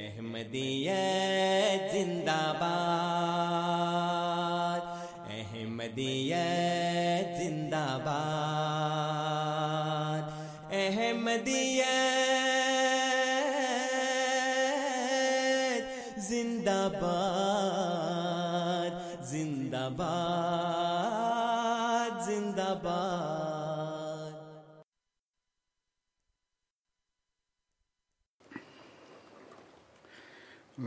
احمدیت زندہ باد احمدیت زندہ باد احمدیہ زندہ باد۔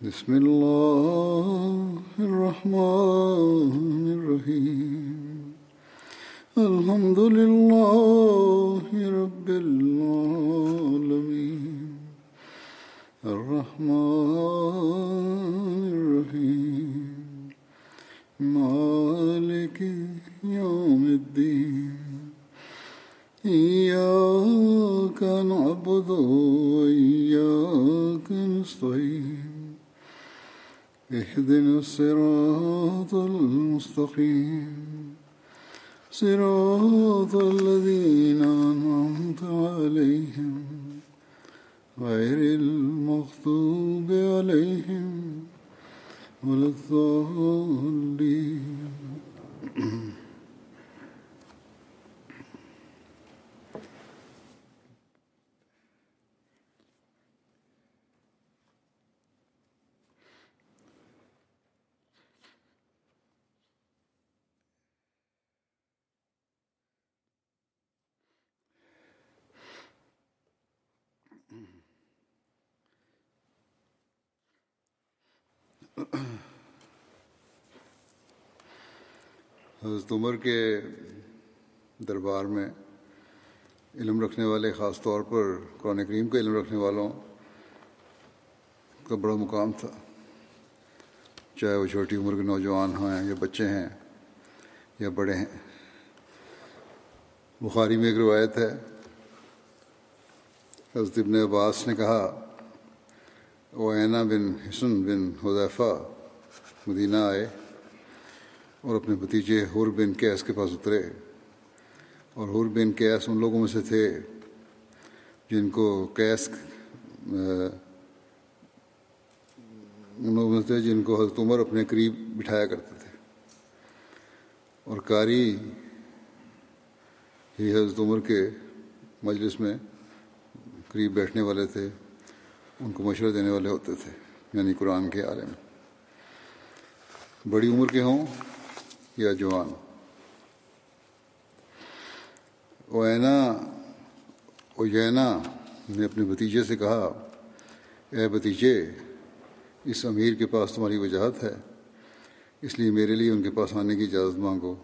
بسم الله الرحمن الرحيم الحمد لله رب العالمين الرحمن الرحيم مالك يوم الدين إياك نعبد وإياك نستعين اهدنا الصراط المستقيم. صراط الذين أنعمت عليهم غير المغضوب عليهم ولا الضالين. حضرت عمر کے دربار میں علم رکھنے والے، خاص طور پر قرآن کریم کا علم رکھنے والوں کا بڑا مقام تھا۔ چاہے وہ چھوٹی عمر کے نوجوان ہیں یا بچے ہیں یا بڑے ہیں۔ بخاری میں ایک روایت ہے۔ حضرت ابن عباس نے کہا وہ اینا بن حسن بن حذیفہ مدینہ آئے۔ اور اپنے بھتیجے حور بن کیس کے پاس اترے اور حور بن کیس ان لوگوں میں سے تھے جن کو کیس ان لوگوں میں سے تھے جن کو حضرت عمر اپنے قریب بٹھایا کرتے تھے۔ اور قاری ہی حضرت عمر کے مجلس میں قریب بیٹھنے والے تھے، ان کو مشورہ دینے والے ہوتے تھے یعنی قرآن کے عالم۔ بڑی عمر کے ہوں یا جوان؟ اوینا اوینا نے اپنے بھتیجے سے کہا، اے بھتیجے، اس امیر کے پاس تمہاری وجاہت ہے، اس لیے میرے لیے ان کے پاس آنے کی اجازت مانگو۔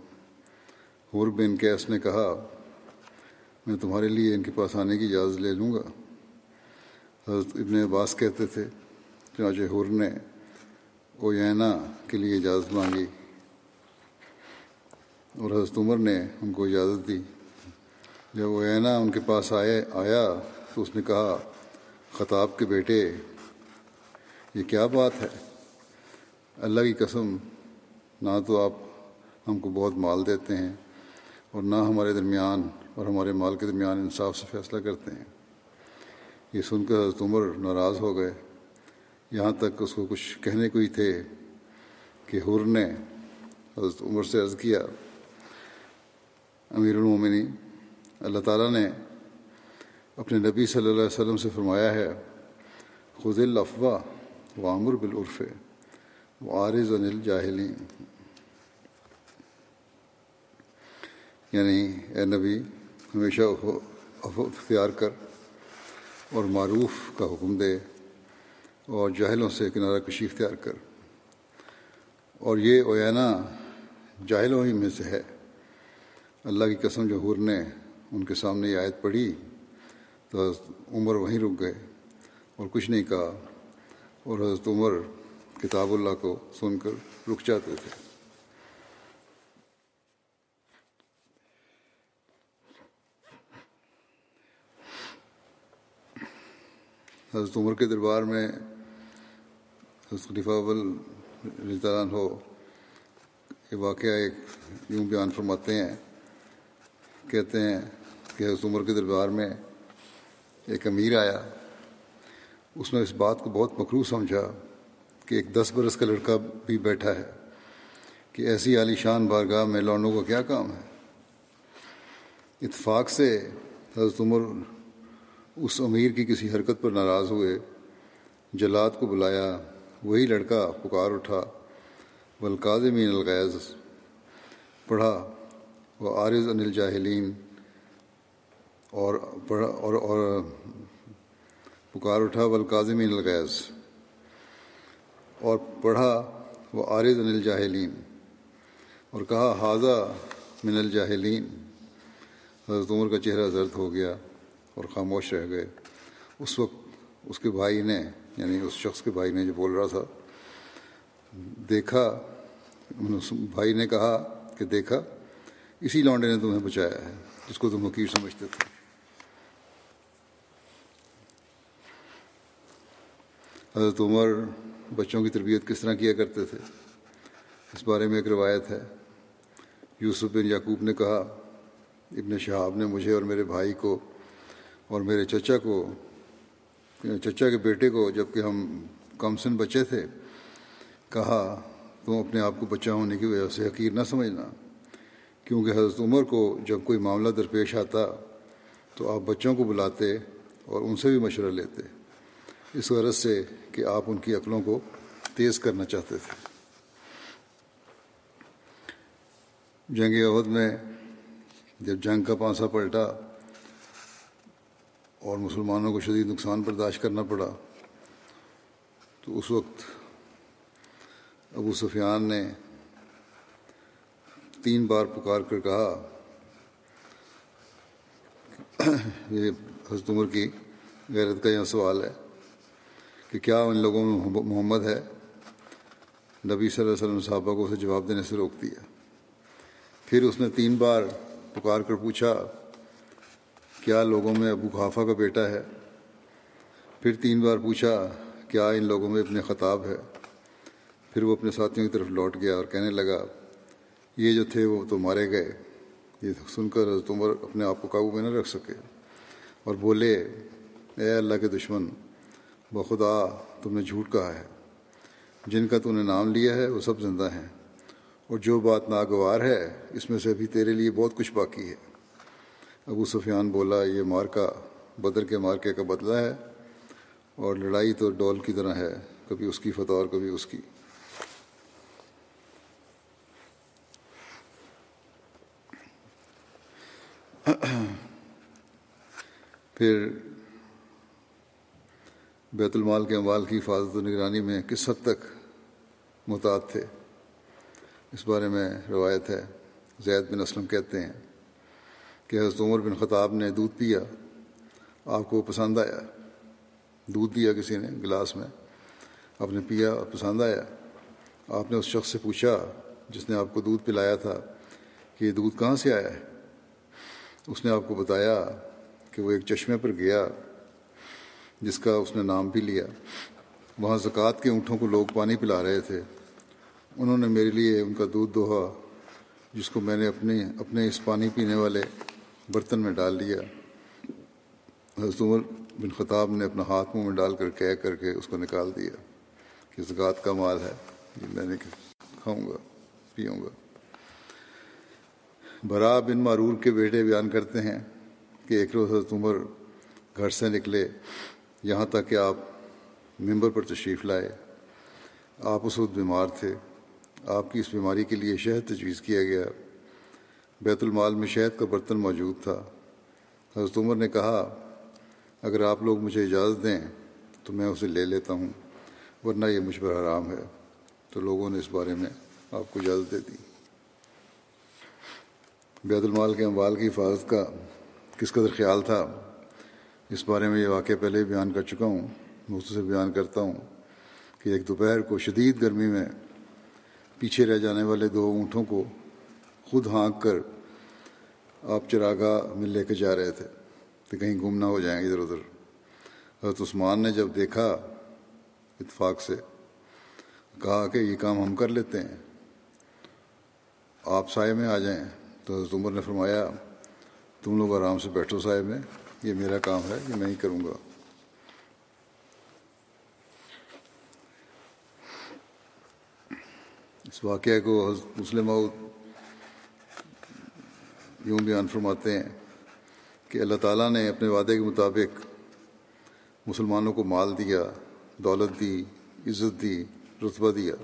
حور بن کیس نے کہا، میں تمہارے لیے ان کے پاس آنے کی اجازت لے لوں گا۔ حضرت ابن عباس کہتے تھے، چنانچہ حور نے اوینا کے لیے اجازت مانگی۔ اور حضرت عمر نے ان کو اجازت دی۔ جب اوینا ان کے پاس آئے، آیا تو اس نے کہا، خطاب کے بیٹے، یہ کیا بات ہے؟ اللہ کی قسم، نہ تو آپ ہم کو بہت مال دیتے ہیں اور نہ ہمارے درمیان اور ہمارے مال کے درمیان انصاف سے فیصلہ کرتے ہیں۔ یہ سن کر حضرت عمر ناراض ہو گئے۔ یہاں تک اس کو کچھ کہنے کو ہی تھے کہ حر نے حضرت عمر سے عرض کیا امیر المومنی اللہ تعالیٰ نے اپنے نبی صلی اللہ علیہ وسلم سے فرمایا ہے خد الافوا وامر بالعرف وارض انل جاہلین یعنی اے نبی، ہمیشہ اختیار کر اور معروف کا حکم دے اور جاہلوں سے کنارہ کشی اختیار کر۔ اور یہ اوینا جاہلوں ہی میں سے ہے۔ اللہ کی قسم جو حور نے ان کے سامنے یہ آیت پڑھی تو عمر وہیں رک گئے اور کچھ نہیں کہا اور حضرت عمر کتاب اللہ کو سن کر رک جاتے تھے۔ حضرت عمر کے دربار میں حضرت خلیفہ اول رضان ہو یہ واقعہ ایک یوں بیان فرماتے ہیں۔ کہتے ہیں کہ حضرت عمر کے دربار میں ایک امیر آیا۔ اس نے اس بات کو بہت مکرو سمجھا کہ ایک دس برس کا لڑکا بھی بیٹھا ہے کہ ایسی عالی شان بارگاہ میں لوڑوں کا کیا کام ہے۔ اتفاق سے حضرت عمر اس امیر کی کسی حرکت پر ناراض ہوئے، جلاد کو بلایا، وہی لڑکا پکار اٹھا بلکاظمین الغیز پڑھا۔ وہ عارض انل جاہلین اور پڑھا اور اور پکار اٹھا بلکاظمین الغیز اور پڑھا وہ عارض انل جاہلین اور کہا حاضہ من الجاہلین. حضرت عمر کا چہرہ زرد ہو گیا اور خاموش رہ گئے۔ اس وقت اس کے بھائی نے یعنی اس شخص کے بھائی نے جو بول رہا تھا، دیکھا بھائی نے کہا کہ دیکھا اسی لانڈے نے تمہیں بچایا ہے، جس کو تم وکیل سمجھتے تھے۔ حضرت عمر بچوں کی تربیت کس طرح کیا کرتے تھے؟ اس بارے میں ایک روایت ہے۔ یوسف بن یعقوب نے کہا، ابن شہاب نے مجھے اور میرے بھائی کو اور میرے چچا کو، چچا کے بیٹے کو جبکہ ہم کم سن بچے تھے، کہا، تم اپنے آپ کو بچہ ہونے کی وجہ سے حقیر نہ سمجھنا۔ کیونکہ حضرت عمر کو جب کوئی معاملہ درپیش آتا تو آپ بچوں کو بلاتے اور ان سے بھی مشورہ لیتے، اس غرض سے کہ آپ ان کی عقلوں کو تیز کرنا چاہتے تھے۔ جنگ عہد میں جب جنگ کا پانسا پلٹا اور مسلمانوں کو شدید نقصان برداشت کرنا پڑا، تو اس وقت ابو سفیان نے تین بار پکار کر کہا۔ یہ حضرت عمر کی غیرت کا یہاں سوال ہے کہ کیا ان لوگوں میں محمد ہے؟ نبی صلی اللہ علیہ وسلم صحابہ کو اسے جواب دینے سے روک دیا پھر اس نے تین بار پکار کر پوچھا، کیا لوگوں میں ابو خافہ کا بیٹا ہے؟ پھر تین بار پوچھا، کیا ان لوگوں میں ابن خطاب ہے؟ پھر وہ اپنے ساتھیوں کی طرف لوٹ گیا اور کہنے لگا یہ جو تھے وہ تو مارے گئے۔ یہ سن کر حضرت عمر اپنے آپ کو قابو میں نہ رکھ سکے اور بولے، اے اللہ کے دشمن، بخدا تم نے جھوٹ کہا ہے۔ جن کا تو نے نام لیا ہے وہ سب زندہ ہیں۔ اور جو بات ناگوار ہے، اس میں سے ابھی تیرے لیے بہت کچھ باقی ہے۔ ابو سفیان بولا، یہ مارکا بدر کے مارکے کا بدلہ ہے اور لڑائی تو ڈول کی طرح ہے، کبھی اس کی فتح اور کبھی اس کی۔ پھر بیت المال کے اموال کی حفاظت و نگرانی میں کس حد تک محتاط تھے؟ اس بارے میں روایت ہے، زید بن اسلم کہتے ہیں کہ حضرت عمر بن خطاب نے دودھ پیا، آپ کو پسند آیا؟ دودھ دیا کسی نے گلاس میں، آپ نے پیا، پسند آیا؟ آپ نے اس شخص سے پوچھا جس نے آپ کو دودھ پلایا تھا کہ یہ دودھ کہاں سے آیا ہے؟ اس نے آپ کو بتایا کہ وہ ایک چشمے پر گیا جس کا اس نے نام بھی لیا۔ وہاں زکوٰۃ کے اونٹوں کو لوگ پانی پلا رہے تھے۔ انہوں نے میرے لیے ان کا دودھ دوہا، جس کو میں نے اپنے اپنے اس پانی پینے والے برتن میں ڈال دیا۔ حضرت عمر بن خطاب نے اپنا ہاتھ منہ میں ڈال کر کہہ کر کے اس کو نکال دیا کہ زکوٰۃ کا مال ہے، یہ میں نے کھاؤں گا، پیوں گا۔ برا بن معرور کے بیٹے بیان کرتے ہیں کہ ایک روز حضرت عمر گھر سے نکلے، یہاں تک کہ آپ ممبر پر تشریف لائے۔ آپ اس وقت بیمار تھے۔ آپ کی اس بیماری کے لیے شہد تجویز کیا گیا۔ بیت المال میں شہد کا برتن موجود تھا۔ حضرت عمر نے کہا، اگر آپ لوگ مجھے اجازت دیں تو میں اسے لے لیتا ہوں، ورنہ یہ مجھ پر حرام ہے۔ تو لوگوں نے اس بارے میں آپ کو اجازت دے دی۔ بیت المال کے اموال کی حفاظت کا کس قدر خیال تھا، اس بارے میں یہ واقعہ پہلے بیان کر چکا ہوں مختصر بیان کرتا ہوں کہ ایک دوپہر کو شدید گرمی میں پیچھے رہ جانے والے دو اونٹوں کو خود ہانک کر آپ چراغاہ میں لے کے جا رہے تھے کہ کہیں گم نہ ہو جائیں ادھر ادھر۔ حضرت عثمان نے جب دیکھا اتفاق سے، کہا کہ یہ کام ہم کر لیتے ہیں، آپ سائے میں آ جائیں۔ تو حضرت عمر نے فرمایا، تم لوگ آرام سے بیٹھو سائے میں، یہ میرا کام ہے، یہ میں ہی کروں گا۔ اس واقعہ کو حضرت مسلم یوں بیان فرماتے ہیں کہ اللہ تعالیٰ نے اپنے وعدے کے مطابق مسلمانوں کو مال دیا، دولت دی، عزت دی، رتبہ دیا،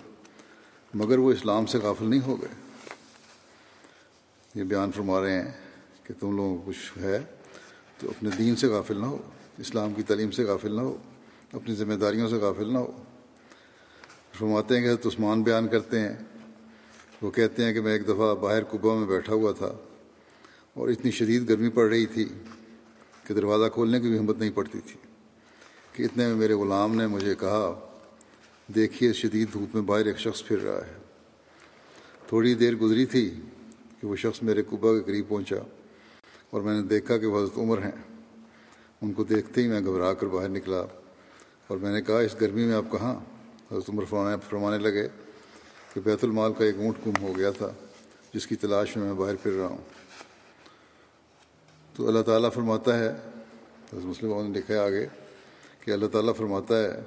مگر وہ اسلام سے غافل نہیں ہو گئے۔ یہ بیان فرما رہے ہیں کہ تم لوگوں کو کچھ ہے تو اپنے دین سے غافل نہ ہو، اسلام کی تعلیم سے غافل نہ ہو، اپنی ذمہ داریوں سے غافل نہ ہو۔ فرماتے ہیں کہ حضرت عثمان بیان کرتے ہیں، وہ کہتے ہیں کہ میں ایک دفعہ باہر کبا میں بیٹھا ہوا تھا اور اتنی شدید گرمی پڑ رہی تھی کہ دروازہ کھولنے کی بھی ہمت نہیں پڑتی تھی کہ اتنے میں میرے غلام نے مجھے کہا، دیکھیے شدید دھوپ میں باہر ایک شخص پھر رہا ہے۔ تھوڑی دیر گزری تھی کہ وہ شخص میرے کبا کے قریب پہنچا اور میں نے دیکھا کہ وہ حضرت عمر ہیں۔ ان کو دیکھتے ہی میں گھبرا کر باہر نکلا اور میں نے کہا، اس گرمی میں آپ کہاں؟ حضرت عمر فرمانے فرمانے لگے کہ بیت المال کا ایک اونٹ گم ہو گیا تھا، جس کی تلاش میں میں باہر پھر رہا ہوں۔ تو اللہ تعالیٰ فرماتا ہے، حضرت مسلم نے لکھا ہے آگے، کہ اللہ تعالیٰ فرماتا ہے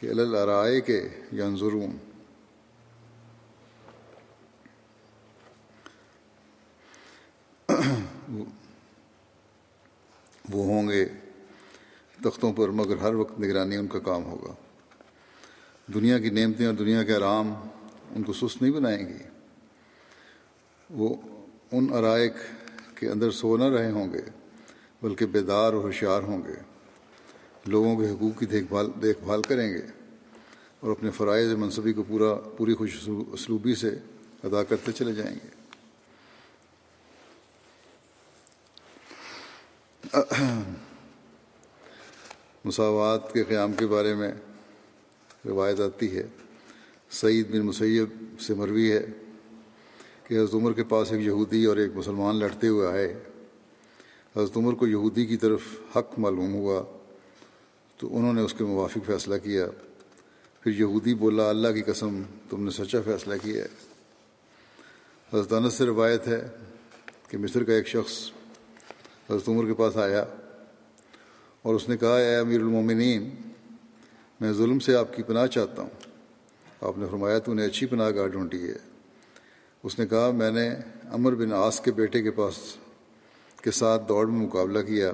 کہ اللہ کے ینظرون وہ ہوں گے تختوں پر، مگر ہر وقت نگرانی ان کا کام ہوگا۔ دنیا کی نعمتیں اور دنیا کے آرام ان کو سست نہیں بنائیں گی۔ وہ ان عرائق کے اندر سو نہ رہے ہوں گے، بلکہ بیدار اور ہوشیار ہوں گے۔ لوگوں کے حقوق کی دیکھ بھال دیکھ بھال کریں گے اور اپنے فرائض منصبی کو پورا پوری خوش اسلوبی سے ادا کرتے چلے جائیں گے۔ مساوات کے قیام کے بارے میں روایت آتی ہے۔ سعید بن مسیب سے مروی ہے کہ حضرت عمر کے پاس ایک یہودی اور ایک مسلمان لڑتے ہوئے آئے۔ حضرت عمر کو یہودی کی طرف حق معلوم ہوا، تو انہوں نے اس کے موافق فیصلہ کیا۔ پھر یہودی بولا، اللہ کی قسم، تم نے سچا فیصلہ کیا ہے۔ حضرت انس سے روایت ہے کہ مصر کا ایک شخص حضرت عمر کے پاس آیا اور اس نے کہا، اے امیر المومنین، میں ظلم سے آپ کی پناہ چاہتا ہوں۔ آپ نے فرمایا، تو نے اچھی پناہ گاہ ڈھونڈی ہے۔ اس نے کہا، میں نے امر بن آس کے بیٹے کے پاس کے ساتھ دوڑ میں مقابلہ کیا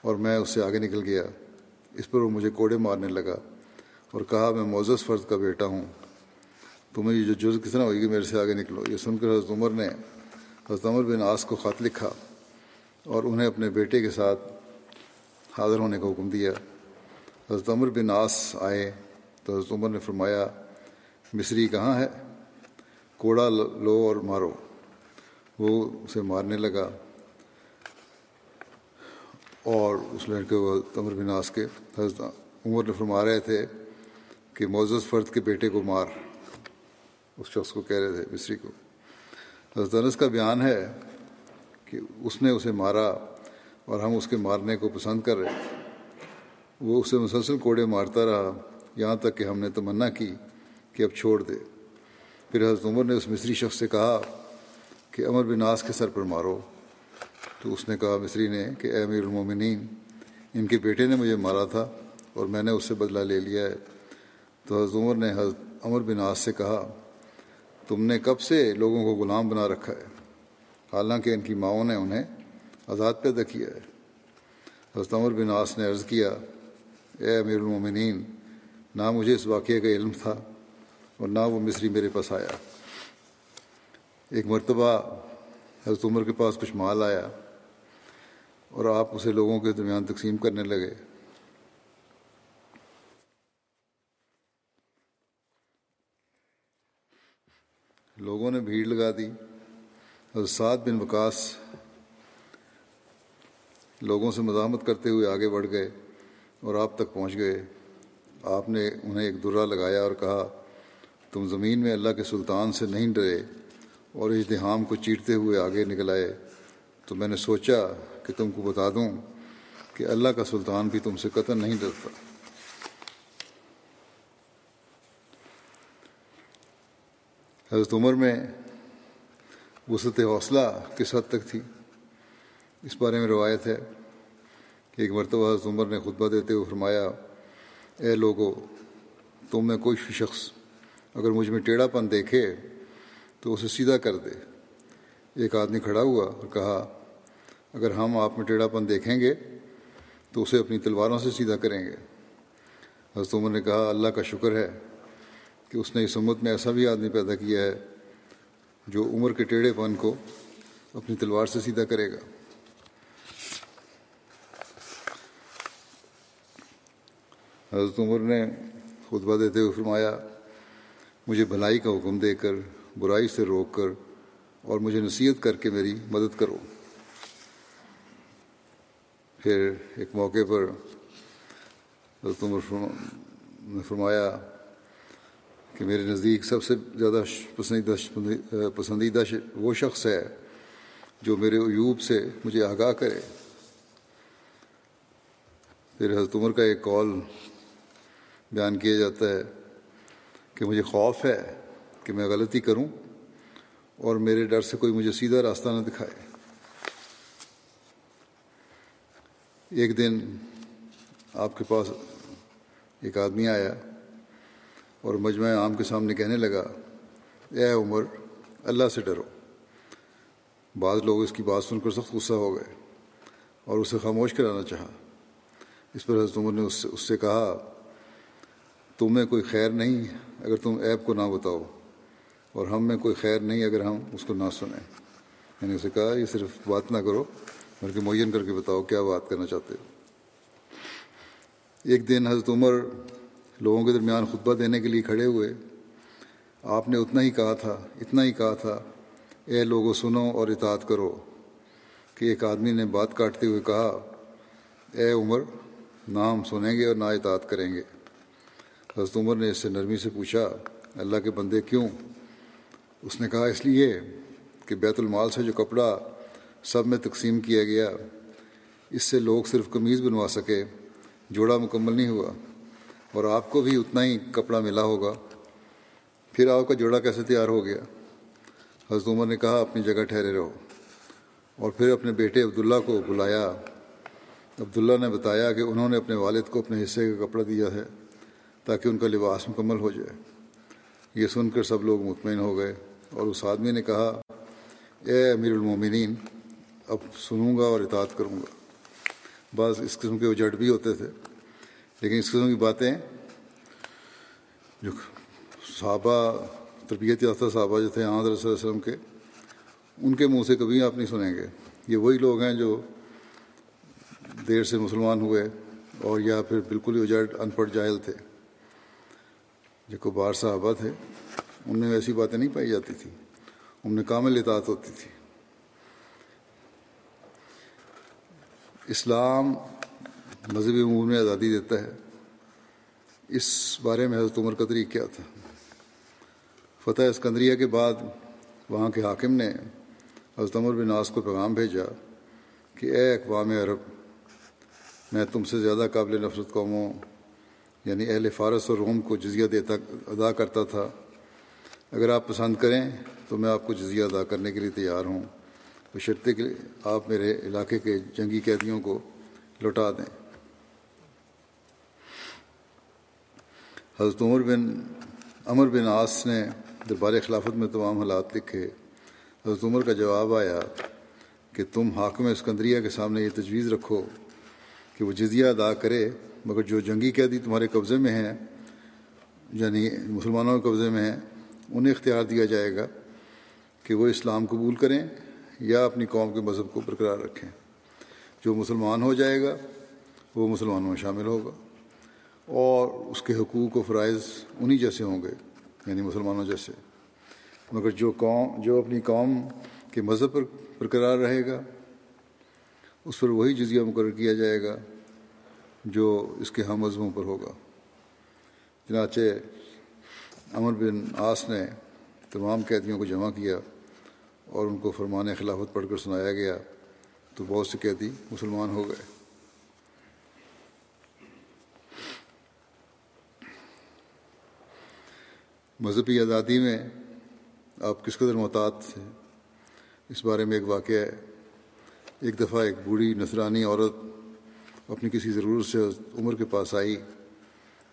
اور میں اس سے آگے نکل گیا۔ اس پر وہ مجھے کوڑے مارنے لگا اور کہا، میں معزز فرد کا بیٹا ہوں۔ تمہیں یہ جو جز کتنا ہوئے گی میرے سے آگے نکلو؟ یہ سن کر حضرت عمر نے حضرت عمر بن آس کو خط لکھا۔ اور انہیں اپنے بیٹے کے ساتھ حاضر ہونے کا حکم دیا۔ حضرت عمر بن آس آئے تو حضرت عمر نے فرمایا، مصری کہاں ہے؟ کوڑا لو اور مارو۔ وہ اسے مارنے لگا اور اس لڑکے کو تمر بناس کے حضرت عمر نے فرما رہے تھے کہ معزز فرد کے بیٹے کو مار۔ اس شخص کو کہہ رہے تھے، مصری کو۔ حضرت انس کا بیان ہے کہ اس نے اسے مارا اور ہم اس کے مارنے کو پسند کر رہے تھے۔ وہ اسے مسلسل کوڑے مارتا رہا، یہاں تک کہ ہم نے تمنا کی کہ اب چھوڑ دے۔ پھر حضرت عمر نے اس مصری شخص سے کہا کہ امر بن ناس کے سر پر مارو۔ تو اس نے کہا، مصری نے کہ اے امیر المومنین، ان کے بیٹے نے مجھے مارا تھا اور میں نے اس سے بدلہ لے لیا ہے۔ تو حضرت عمر نے حضرت عمر بن ناس سے کہا، تم نے کب سے لوگوں کو غلام بنا رکھا ہے؟ حالانکہ ان کی ماؤں نے انہیں آزاد پیدا کیا ہے۔ حضرت عمر بن ناس نے عرض کیا، اے امیر المومنین، نہ مجھے اس واقعے کا علم تھا اور نہ وہ مصری میرے پاس آیا۔ ایک مرتبہ حضرت عمر کے پاس کچھ مال آیا اور آپ اسے لوگوں کے درمیان تقسیم کرنے لگے۔ لوگوں نے بھیڑ لگا دی۔ حضرت سعد بن وکاس لوگوں سے مزاحمت کرتے ہوئے آگے بڑھ گئے اور آپ تک پہنچ گئے۔ آپ نے انہیں ایک درہ لگایا اور کہا، تم زمین میں اللہ کے سلطان سے نہیں ڈرے اور اجتحام کو چیرتے ہوئے آگے نکل آئے۔ تو میں نے سوچا کہ تم کو بتا دوں کہ اللہ کا سلطان بھی تم سے قتل نہیں ڈرتا۔ حضرت عمر میں وسط حوصلہ کس حد تک تھی؟ اس بارے میں روایت ہے کہ ایک مرتبہ حضرت عمر نے خطبہ دیتے ہوئے فرمایا، اے لوگو، تم میں کوئی شخص اگر مجھ میں ٹیڑھا پن دیکھے تو اسے سیدھا کر دے۔ ایک آدمی کھڑا ہوا اور کہا، اگر ہم آپ میں ٹیڑھا پن دیکھیں گے تو اسے اپنی تلواروں سے سیدھا کریں گے۔ حضرت عمر نے کہا، اللہ کا شکر ہے کہ اس نے اس امت میں ایسا بھی آدمی پیدا کیا ہے جو عمر کے ٹیڑھے پن کو اپنی تلوار سے سیدھا کرے گا۔ حضرت عمر نے خطبہ دیتے ہوئے فرمایا، مجھے بھلائی کا حکم دے کر، برائی سے روک کر اور مجھے نصیحت کر کے میری مدد کرو۔ پھر ایک موقع پر حضرت عمر نے فرمایا کہ میرے نزدیک سب سے زیادہ پسندیدہ پسندیدہ وہ شخص ہے جو میرے عیوب سے مجھے آگاہ کرے۔ پھر حضرت عمر کا ایک کال بیان کیا جاتا ہے کہ مجھے خوف ہے کہ میں غلطی کروں اور میرے ڈر سے کوئی مجھے سیدھا راستہ نہ دکھائے۔ ایک دن آپ کے پاس ایک آدمی آیا اور مجمع عام کے سامنے کہنے لگا، اے عمر، اللہ سے ڈرو۔ بعض لوگ اس کی بات سن کر سخت غصہ ہو گئے اور اسے خاموش کرانا چاہا۔ اس پر حضرت عمر نے اس سے اس سے کہا، تمہیں کوئی خیر نہیں اگر تم ایپ کو نہ بتاؤ، اور ہم میں کوئی خیر نہیں اگر ہم اس کو نہ سنیں۔ میں نے اسے کہا، یہ صرف بات نہ کرو، بلکہ معین کر کے بتاؤ کیا بات کرنا چاہتے ہو۔ ایک دن حضرت عمر لوگوں کے درمیان خطبہ دینے کے لیے کھڑے ہوئے، آپ نے اتنا ہی کہا تھا، اتنا ہی کہا تھا، اے لوگوں سنو اور اطاعت کرو، کہ ایک آدمی نے بات کاٹتے ہوئے کہا، اے عمر، نہ ہم سنیں گے اور نہ اطاعت کریں گے۔ حضرت عمر نے اس سے نرمی سے پوچھا، اللہ کے بندے کیوں؟ اس نے کہا، اس لیے کہ بیت المال سے جو کپڑا سب میں تقسیم کیا گیا، اس سے لوگ صرف قمیض بنوا سکے، جوڑا مکمل نہیں ہوا۔ اور آپ کو بھی اتنا ہی کپڑا ملا ہوگا۔ پھر آپ کا جوڑا کیسے تیار ہو گیا؟ حضرت عمر نے کہا، اپنی جگہ ٹھہرے رہو۔ اور پھر اپنے بیٹے عبداللہ کو بلایا۔ عبداللہ نے بتایا کہ انہوں نے اپنے والد کو اپنے حصے کا کپڑا دیا ہے تاکہ ان کا لباس مکمل ہو جائے۔ یہ سن کر سب لوگ مطمئن ہو گئے۔ اور اس آدمی نے کہا، اے امیر المومنین، اب سنوں گا اور اطاعت کروں گا۔ بعض اس قسم کے اجٹ بھی ہوتے تھے۔ لیکن اس قسم کی باتیں جو صحابہ تربیت یافتہ صحابہ جو تھے صلی اللہ علیہ وسلم کے، ان کے منہ سے کبھی آپ نہیں سنیں گے۔ یہ وہی لوگ ہیں جو دیر سے مسلمان ہوئے اور یا پھر بالکل ہی اجڑ ان پڑھ جاہل تھے۔ جو کبار صحابہ تھے، ان میں ایسی باتیں نہیں پائی جاتی تھیں۔ ان میں کامل اطاعت ہوتی تھی۔ اسلام مذہبی امور میں آزادی دیتا ہے۔ اس بارے میں حضرت عمر کا طریق کیا تھا؟ فتح اسکندریہ کے بعد وہاں کے حاکم نے حضرت عمر بن ناس کو پیغام بھیجا کہ اے اقوام عرب، میں تم سے زیادہ قابل نفرت قوموں یعنی اہل فارس اور روم کو جزیہ دیتا، ادا کرتا تھا۔ اگر آپ پسند کریں تو میں آپ کو جزیہ ادا کرنے کے لیے تیار ہوں۔ بشرطے کہ آپ میرے علاقے کے جنگی قیدیوں کو لوٹا دیں۔ حضرت عمر بن عمر بن آس نے دربار خلافت میں تمام حالات لکھے۔ حضرت عمر کا جواب آیا کہ تم حاکم اسکندریہ کے سامنے یہ تجویز رکھو کہ وہ جزیہ ادا کرے، مگر جو جنگی قیدی تمہارے قبضے میں ہیں یعنی مسلمانوں کے قبضے میں ہیں، انہیں اختیار دیا جائے گا کہ وہ اسلام قبول کریں یا اپنی قوم کے مذہب کو برقرار رکھیں۔ جو مسلمان ہو جائے گا، وہ مسلمانوں میں شامل ہوگا۔ اور اس کے حقوق و فرائض انہی جیسے ہوں گے یعنی مسلمانوں جیسے۔ مگر جو قوم، جو اپنی قوم کے مذہب پر برقرار رہے گا، اس پر وہی جزیہ مقرر کیا جائے گا جو اس کے ہم مذہبوں پر ہوگا۔ چنانچہ امر بن آس نے تمام قیدیوں کو جمع کیا اور ان کو فرمان خلافت پڑھ کر سنایا گیا، تو بہت سے قیدی مسلمان ہو گئے۔ مذہبی آزادی میں آپ کس قدر محتاط تھے اس بارے میں ایک واقعہ ہے۔ ایک دفعہ ایک بوڑھی نصرانی عورت اپنی کسی ضرورت سے عمر کے پاس آئی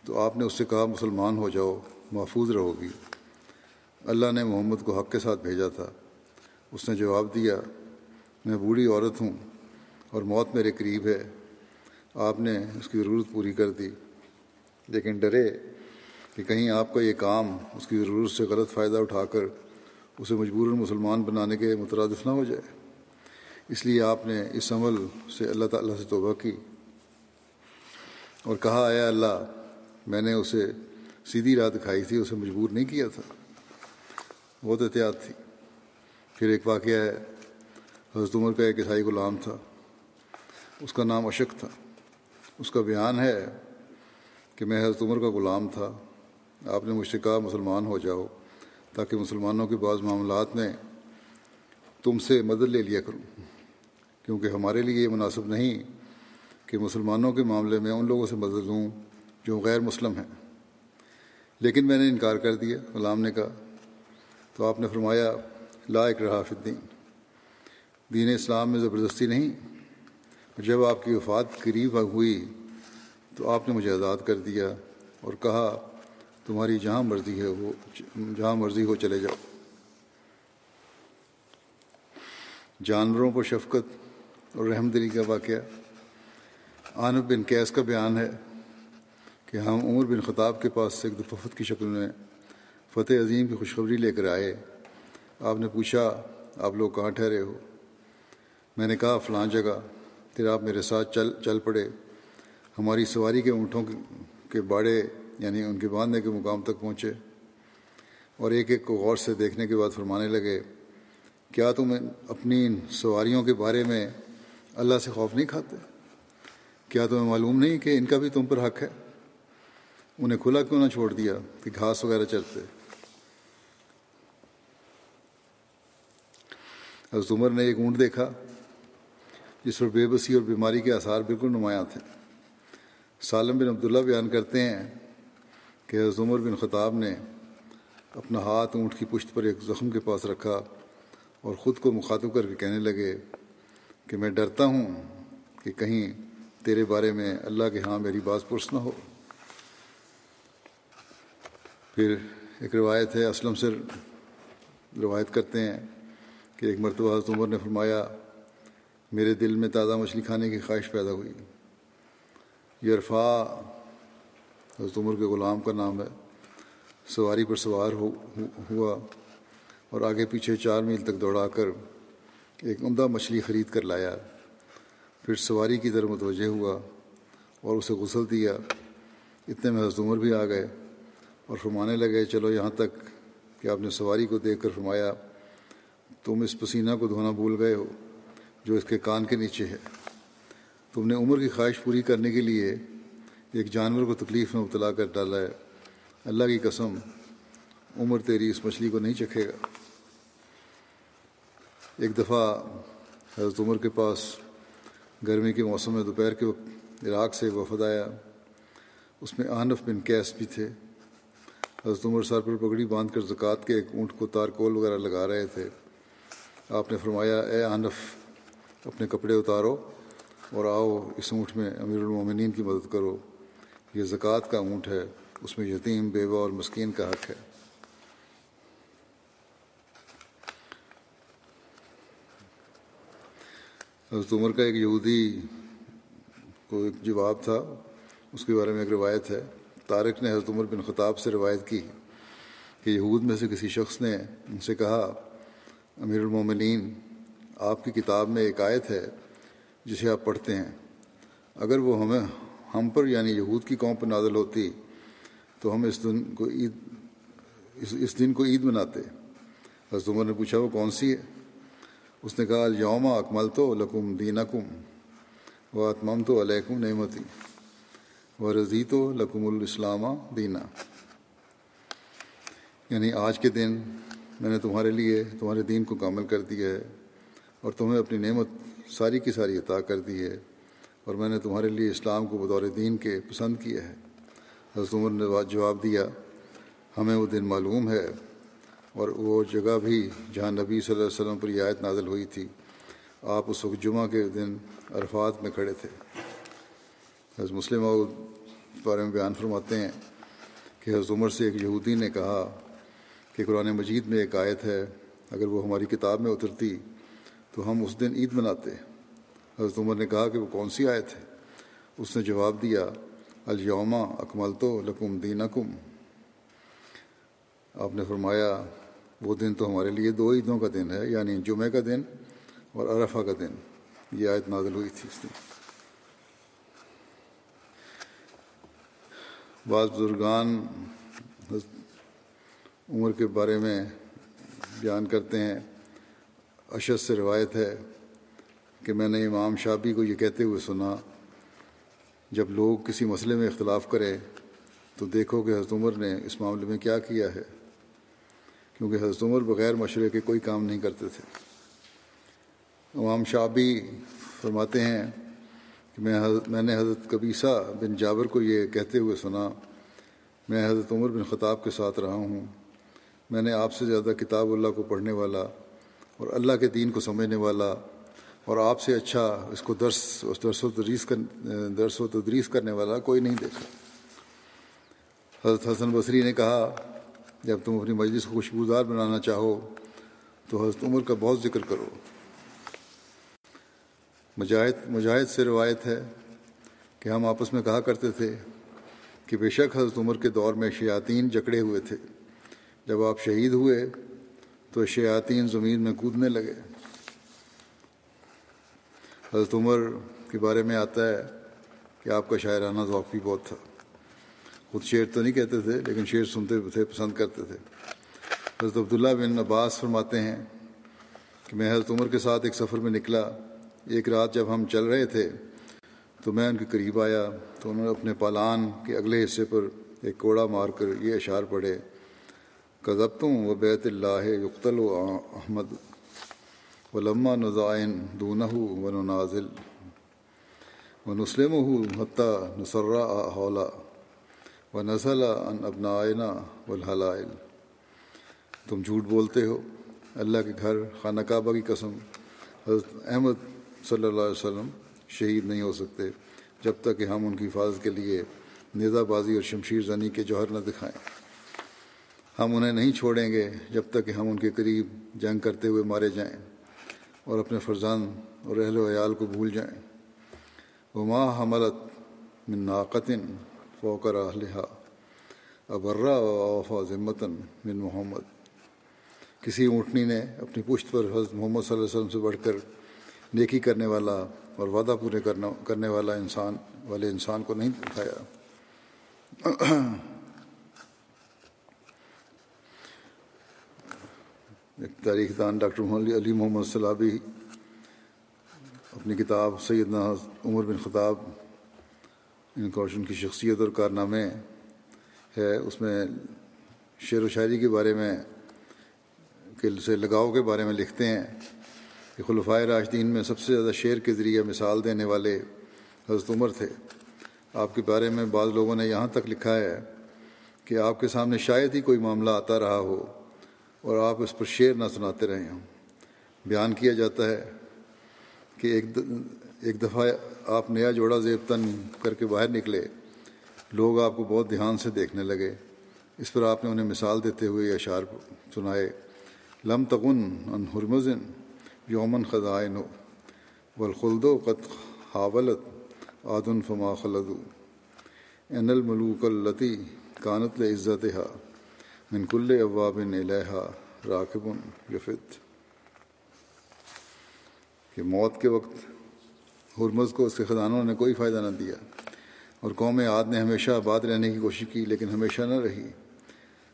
تو آپ نے اس سے کہا، مسلمان ہو جاؤ، محفوظ رہو گی۔ اللہ نے محمد کو حق کے ساتھ بھیجا تھا۔ اس نے جواب دیا، میں بوڑھی عورت ہوں اور موت میرے قریب ہے۔ آپ نے اس کی ضرورت پوری کر دی۔ لیکن ڈرے۔ کہ کہیں آپ کا یہ کام اس کی ضرورت سے غلط فائدہ اٹھا کر اسے مجبور مسلمان بنانے کے مترادف نہ ہو جائے۔ اس لیے آپ نے اس عمل سے اللہ تعالیٰ سے توبہ کی۔ اور کہا آیا اللہ، میں نے اسے سیدھی راہ دکھائی تھی، اسے مجبور نہیں کیا تھا۔ بہت احتیاط تھی۔ پھر ایک واقعہ ہے، حضرت عمر کا ایک عیسائی غلام تھا۔ اس کا نام اشک تھا۔ اس کا بیان ہے کہ میں حضرت عمر کا غلام تھا۔ آپ نے مجھ سے کہا مسلمان ہو جاؤ، تاکہ مسلمانوں کے بعض معاملات میں تم سے مدد لے لیا کروں۔ کیونکہ ہمارے لیے یہ مناسب نہیں کہ مسلمانوں کے معاملے میں ان لوگوں سے مدد لوں جو غیر مسلم ہیں۔ لیکن میں نے انکار کر دیا، غلام نے کہا۔ تو آپ نے فرمایا، لا رہا الدین۔ دین اسلام میں زبردستی نہیں۔ جب آپ کی وفات قریب ہوئی تو آپ نے مجھے آزاد کر دیا اور کہا تمہاری جہاں مرضی ہے وہ جہاں مرضی ہو چلے جاؤ۔ جانوروں پر شفقت اور رحم دلی کا واقعہ۔ عانب بن کیس کا بیان ہے کہ ہم عمر بن خطاب کے پاس سے ایک دفت کی شکل میں فتح عظیم کی خوشخبری لے کر آئے۔ آپ نے پوچھا، آپ لوگ کہاں ٹھہرے ہو؟ میں نے کہا، فلاں جگہ۔ پھر آپ میرے ساتھ چل چل پڑے۔ ہماری سواری کے اونٹوں کے باڑے یعنی ان کے باندھنے کے مقام تک پہنچے اور ایک ایک کو غور سے دیکھنے کے بعد فرمانے لگے، کیا تم اپنی سواریوں کے بارے میں اللہ سے خوف نہیں کھاتے؟ کیا تمہیں معلوم نہیں کہ ان کا بھی تم پر حق ہے؟ انہیں کھلا کیوں نہ چھوڑ دیا کہ گھاس وغیرہ چلتے حضرت عمر نے ایک اونٹ دیکھا جس پر بے بسی اور بیماری کے آثار بالکل نمایاں تھے۔ سالم بن عبداللہ بیان کرتے ہیں کہ حضرت عمر بن خطاب نے اپنا ہاتھ اونٹ کی پشت پر ایک زخم کے پاس رکھا اور خود کو مخاطب کر کے کہنے لگے کہ میں ڈرتا ہوں کہ کہیں تیرے بارے میں اللہ کے ہاں میری بات پرس نہ ہو۔ پھر ایک روایت ہے، اسلم سے روایت کرتے ہیں کہ ایک مرتبہ حضرت عمر نے فرمایا، میرے دل میں تازہ مچھلی کھانے کی خواہش پیدا ہوئی۔ یہ عرفا حضرت عمر کے غلام کا نام ہے۔ سواری پر سوار ہوا اور آگے پیچھے چار میل تک دوڑا کر ایک عمدہ مچھلی خرید کر لایا۔ پھر سواری کی طرف متوجہ ہوا اور اسے غسل دیا۔ اتنے میں حضرت عمر بھی آ گئے اور فرمانے لگے، چلو یہاں تک کہ آپ نے سواری کو دیکھ کر فرمایا، تم اس پسینہ کو دھونا بھول گئے ہو جو اس کے کان کے نیچے ہے۔ تم نے عمر کی خواہش پوری کرنے کے لیے ایک جانور کو تکلیف میں مبتلا کر ڈالا ہے۔ اللہ کی قسم، عمر تیری اس مچھلی کو نہیں چکھے گا۔ ایک دفعہ حضرت عمر کے پاس گرمی کے موسم میں دوپہر کے وقت عراق سے وفد آیا۔ اس میں آنف بن کیس بھی تھے۔ حضرت عمر سر پر پگڑی باندھ کر زکوٰۃ کے ایک اونٹ کو تارکول وغیرہ لگا رہے تھے۔ آپ نے فرمایا، اے آنف، اپنے کپڑے اتارو اور آؤ، اس اونٹ میں امیر المومنین کی مدد کرو۔ یہ زکوٰۃ کا اونٹ ہے، اس میں یتیم، بیوہ اور مسکین کا حق ہے۔ حضرت عمر کا ایک یہودی کو ایک جواب تھا، اس کے بارے میں ایک روایت ہے۔ طارق نے حضرت عمر بن خطاب سے روایت کی کہ یہود میں سے کسی شخص نے ان سے کہا، امیر المومنین، آپ کی کتاب میں ایک آیت ہے جسے آپ پڑھتے ہیں۔ اگر وہ ہمیں ہم پر یعنی یہود کی قوم پر نازل ہوتی، تو ہم اس دن کو عید، اس اس دن کو عید مناتے۔ حضرت عمر نے پوچھا، وہ کون سی ہے؟ اس نے کہا یوم اکمل تو لکم دین کم و اتمم تو علیکم نعمتی و رضی تو لکم الاسلامہ دینا۔ یعنی آج کے دن میں نے تمہارے لیے تمہارے دین کو کامل کر دیا ہے اور تمہیں اپنی نعمت ساری کی ساری عطا کر دی ہے۔ اور میں نے تمہارے لیے اسلام کو بطور دین کے پسند کیا ہے۔ حضرت عمر نے جواب دیا، ہمیں وہ دن معلوم ہے۔ اور وہ جگہ بھی جہاں نبی صلی اللہ علیہ وسلم پر یہ آیت نازل ہوئی تھی، آپ اس وقت جمعہ کے دن عرفات میں کھڑے تھے۔ حضرت مسلم بارے میں بیان فرماتے ہیں کہ حضرت عمر سے ایک یہودی نے کہا کہ قرآن مجید میں ایک آیت ہے، اگر وہ ہماری کتاب میں اترتی تو ہم اس دن عید مناتے۔ حضرت عمر نے کہا کہ وہ کون سی آیت ہے؟ اس نے جواب دیا الوما اکمل تو لکم دین آپ نے فرمایا، وہ دن تو ہمارے لیے دو عیدوں کا دن ہے یعنی جمعہ کا دن اور عرفہ کا دن۔ یہ آیت نازل ہوئی تھی اس دن۔ بعض بزرگان عمر کے بارے میں بیان کرتے ہیں، اشد سے روایت ہے۔ کہ میں نے امام شابی کو یہ کہتے ہوئے سنا، جب لوگ کسی مسئلے میں اختلاف کرے تو دیکھو کہ حضرت عمر نے اس معاملے میں کیا کیا ہے۔ کیونکہ حضرت عمر بغیر مشورے کے کوئی کام نہیں کرتے تھے۔ امام شابی فرماتے ہیں کہ میں حضرت میں نے حضرت کبیسہ بن جابر کو یہ کہتے ہوئے سنا، میں حضرت عمر بن خطاب کے ساتھ رہا ہوں۔ میں نے آپ سے زیادہ کتاب اللہ کو پڑھنے والا اور اللہ کے دین کو سمجھنے والا اور آپ سے اچھا اس کو درس، اس درس و تدریس کر، درس و تدریس کرنے والا کوئی نہیں دیکھا۔ حضرت حسن بصری نے کہا، جب تم اپنی مجلس کو خوشبودار بنانا چاہو، تو حضرت عمر کا بہت ذکر کرو۔ مجاہد مجاہد سے روایت ہے کہ ہم آپس میں کہا کرتے تھے کہ بے شک حضرت عمر کے دور میں شیاطین جکڑے ہوئے تھے۔ جب آپ شہید ہوئے، تو شیاطین زمین میں کودنے لگے۔ حضرت عمر کے بارے میں آتا ہے کہ آپ کا شاعرانہ ذوق بھی بہت تھا۔ خود شعر تو نہیں کہتے تھے، لیکن شعر سنتے تھے، پسند کرتے تھے۔ حضرت عبداللہ بن عباس فرماتے ہیں کہ میں حضرت عمر کے ساتھ ایک سفر میں نکلا۔ ایک رات جب ہم چل رہے تھے تو میں ان کے قریب آیا۔ تو انہوں نے اپنے پالان کے اگلے حصے پر ایک کوڑا مار کر یہ اشعار پڑھے کضبتم و بیت اللہ یقتل و احمد و لمہ نظائن دونہ و نازل و نسلم ہُو حتیٰ نسرا حولا و نسل ان ابنا والحلائل تم جھوٹ بولتے ہو اللہ کے گھر خانہ کعبہ کی قسم حضرت احمد صلی اللہ علیہ وسلم شہید نہیں ہو سکتے جب تک کہ ہم ان کی حفاظت کے لیے نیزہ بازی اور شمشیر زنی کے جوہر نہ دکھائیں۔ ہم انہیں نہیں چھوڑیں گے جب تک کہ ہم ان کے قریب جنگ کرتے ہوئے مارے جائیں۔ اور اپنے فرزند اور اہل و عیال کو بھول جائیں۔ وہ ماں حملت من ناقتن فوکر اہلحا ابرا وفا ذمتاً من محمد۔ کسی اونٹنی نے اپنی پشت پر حضرت محمد صلی اللہ علیہ وسلم سے بڑھ کر نیکی کرنے والا اور وعدہ پورے کرنا کرنے والا انسان والے انسان کو نہیں اٹھایا تاریخ دان ڈاکٹر محمد علی محمد صلابی اپنی کتاب سیدنا عمر بن خطاب، ان کوشن کی شخصیت اور کارنامے ہے، اس میں شعر و شاعری کے بارے میں سے لگاؤ کے بارے میں لکھتے ہیں کہ خلفۂ راشدین میں سب سے زیادہ شعر کے ذریعے مثال دینے والے حضرت عمر تھے۔ آپ کے بارے میں بعض لوگوں نے یہاں تک لکھا ہے کہ آپ کے سامنے شاید ہی کوئی معاملہ آتا رہا ہو۔ اور آپ اس پر شعر نہ سناتے رہے ہوں بیان کیا جاتا ہے کہ ایک ایک دفعہ آپ نیا جوڑا زیب تن کر کے باہر نکلے، لوگ آپ کو بہت دھیان سے دیکھنے لگے۔ اس پر آپ نے انہیں مثال دیتے ہوئے اشعار سنائے۔ لم تغن ان حرمزن یومن خزائن والخلد و قط حاولت عادن فما خلد ان الملوک التی کانت عزت ہا من کل اواب الحا راکب یفت کہ موت کے وقت حرمز کو اس کے خزانوں نے کوئی فائدہ نہ دیا اور قوم عاد نے ہمیشہ آباد رہنے کی کوشش کی لیکن ہمیشہ نہ رہی۔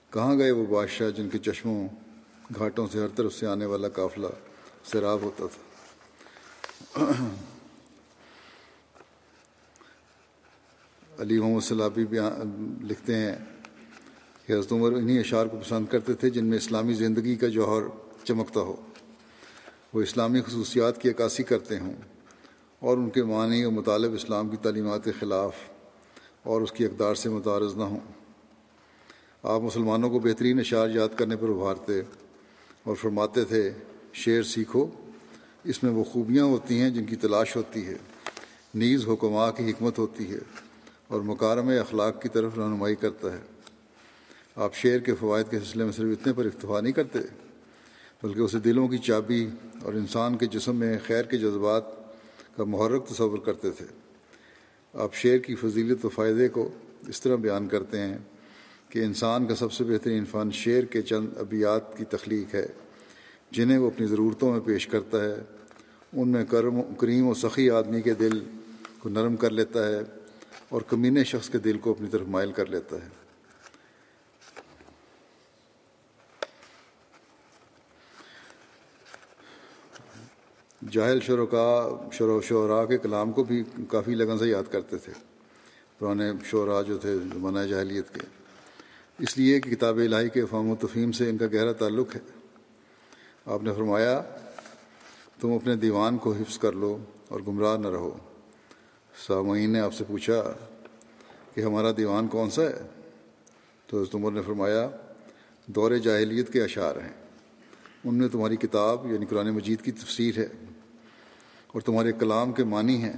کہاں گئے وہ بادشاہ جن کے چشموں، گھاٹوں سے ہر طرف سے آنے والا قافلہ سیراب ہوتا تھا؟ علی محمد صلابی بھی لکھتے ہیں کہ حضرت عمر انہی اشعار کو پسند کرتے تھے جن میں اسلامی زندگی کا جوہر چمکتا ہو۔ وہ اسلامی خصوصیات کی عکاسی کرتے ہوں اور ان کے معنی و مطالب اسلام کی تعلیمات کے خلاف اور اس کی اقدار سے متعارض نہ ہوں۔ آپ مسلمانوں کو بہترین اشعار یاد کرنے پر ابھارتے اور فرماتے تھے، شعر سیکھو، اس میں وہ خوبیاں ہوتی ہیں جن کی تلاش ہوتی ہے، نیز حکمہ کی حکمت ہوتی ہے اور مکارم اخلاق کی طرف رہنمائی کرتا ہے۔ آپ شعر کے فوائد کے سلسلے میں صرف اتنے پر اکتفا نہیں کرتے، بلکہ اسے دلوں کی چابی اور انسان کے جسم میں خیر کے جذبات کا محرک تصور کرتے تھے۔ آپ شعر کی فضیلت و فائدے کو اس طرح بیان کرتے ہیں کہ انسان کا سب سے بہترین فن شعر کے چند ابیات کی تخلیق ہے، جنہیں وہ اپنی ضرورتوں میں پیش کرتا ہے۔ ان میں کرم کریم و سخی آدمی کے دل کو نرم کر لیتا ہے اور کمینے شخص کے دل کو اپنی طرف مائل کر لیتا ہے۔ جاہل شرکا شروع شعراء کے کلام کو بھی کافی لگن سے یاد کرتے تھے۔ پرانے شعراء جو تھے زمانہ جاہلیت کے۔ اس لیے کہ کتاب الہی کے فہم و تفہیم سے ان کا گہرا تعلق ہے۔ آپ نے فرمایا، تم اپنے دیوان کو حفظ کر لو اور گمراہ نہ رہو۔ سامعین نے آپ سے پوچھا کہ ہمارا دیوان کون سا ہے؟ تو حضرت عمر نے فرمایا، دور جاہلیت کے اشعار ہیں۔ ان میں تمہاری کتاب یعنی قرآن مجید کی تفسیر ہے۔ اور تمہارے کلام کے معنی ہیں۔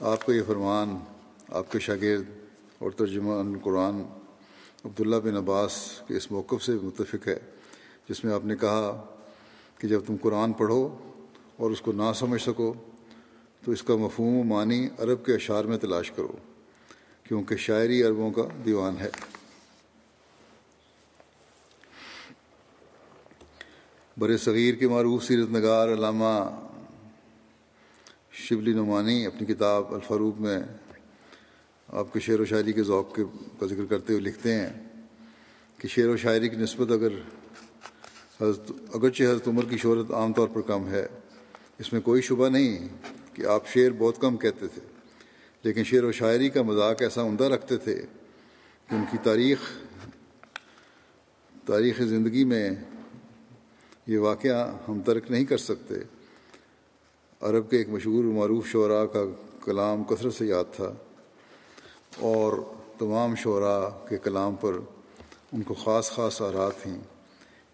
آپ کا یہ فرمان، آپ کے شاگرد اور ترجمہ قرآن عبداللہ بن عباس کے اس موقف سے متفق ہے، جس میں آپ نے کہا کہ جب تم قرآن پڑھو اور اس کو نہ سمجھ سکو تو اس کا مفہوم و معنی عرب کے اشعار میں تلاش کرو، کیونکہ شاعری عربوں کا دیوان ہے۔ بر صغیر کے معروف سیرت نگار علامہ شبلی نعمانی اپنی کتاب الفروق میں آپ کے شعر و شاعری کے ذوق کے کا ذکر کرتے ہوئے لکھتے ہیں کہ شعر و شاعری کی نسبت اگر حضرت اگرچہ حضرت عمر کی شہرت عام طور پر کم ہے، اس میں کوئی شبہ نہیں کہ آپ شعر بہت کم کہتے تھے، لیکن شعر و شاعری کا مذاق ایسا عمدہ رکھتے تھے کہ ان کی تاریخ تاریخ زندگی میں یہ واقعہ ہم ترک نہیں کر سکتے۔ عرب کے ایک مشہور معروف شعراء کا کلام کثرت سے یاد تھا اور تمام شعراء کے کلام پر ان کو خاص خاص آرات تھیں۔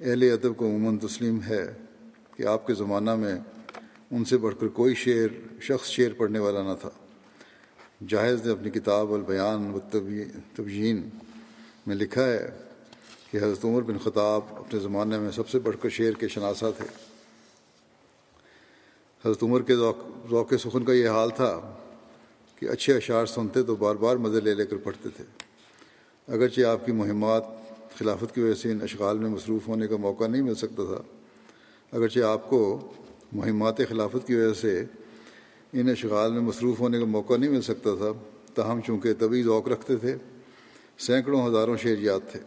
اہل ادب کو عموماً تسلیم ہے کہ آپ کے زمانہ میں ان سے بڑھ کر کوئی شعر، شخص شعر پڑھنے والا نہ تھا۔ جاہز نے اپنی کتاب البیان و تبجین میں لکھا ہے کہ حضرت عمر بن خطاب اپنے زمانے میں سب سے بڑھ کر شعر کے شناسہ تھے۔ حضرت عمر کے ذوق ذوق سخن کا یہ حال تھا کہ اچھے اشعار سنتے تو بار بار مزے لے لے کر پڑھتے تھے۔ اگرچہ آپ کی مہمات خلافت کی وجہ سے ان اشغال میں مصروف ہونے کا موقع نہیں مل سکتا تھا، اگرچہ آپ کو مہمات خلافت کی وجہ سے ان اشغال میں مصروف ہونے کا موقع نہیں مل سکتا تھا، تاہم چونکہ طبی ذوق رکھتے تھے، سینکڑوں ہزاروں شعر یاد تھے۔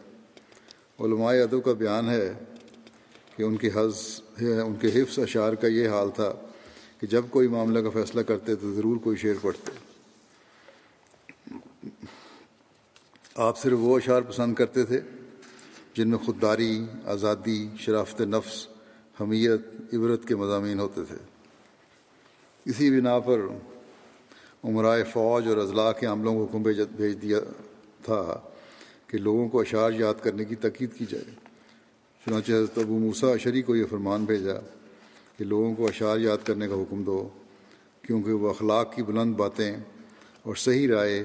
علماء ادب کا بیان ہے کہ ان کی حض ان کے حفظ اشعار کا یہ حال تھا کہ جب کوئی معاملہ کا فیصلہ کرتے تو ضرور کوئی شعر پڑھتے۔ آپ صرف وہ اشعار پسند کرتے تھے جن میں خودداری، آزادی، شرافت نفس، حمیت، عبرت کے مضامین ہوتے تھے۔ اسی بنا پر عمرائے فوج اور اضلاع کے عملوں کو حکم بھیج دیا تھا کہ لوگوں کو اشعار یاد کرنے کی تقید کی جائے۔ چنانچہ حضرت ابو موسا اشری کو یہ فرمان بھیجا۔ کہ لوگوں کو اشعار یاد کرنے کا حکم دو، کیونکہ وہ اخلاق کی بلند باتیں اور صحیح رائے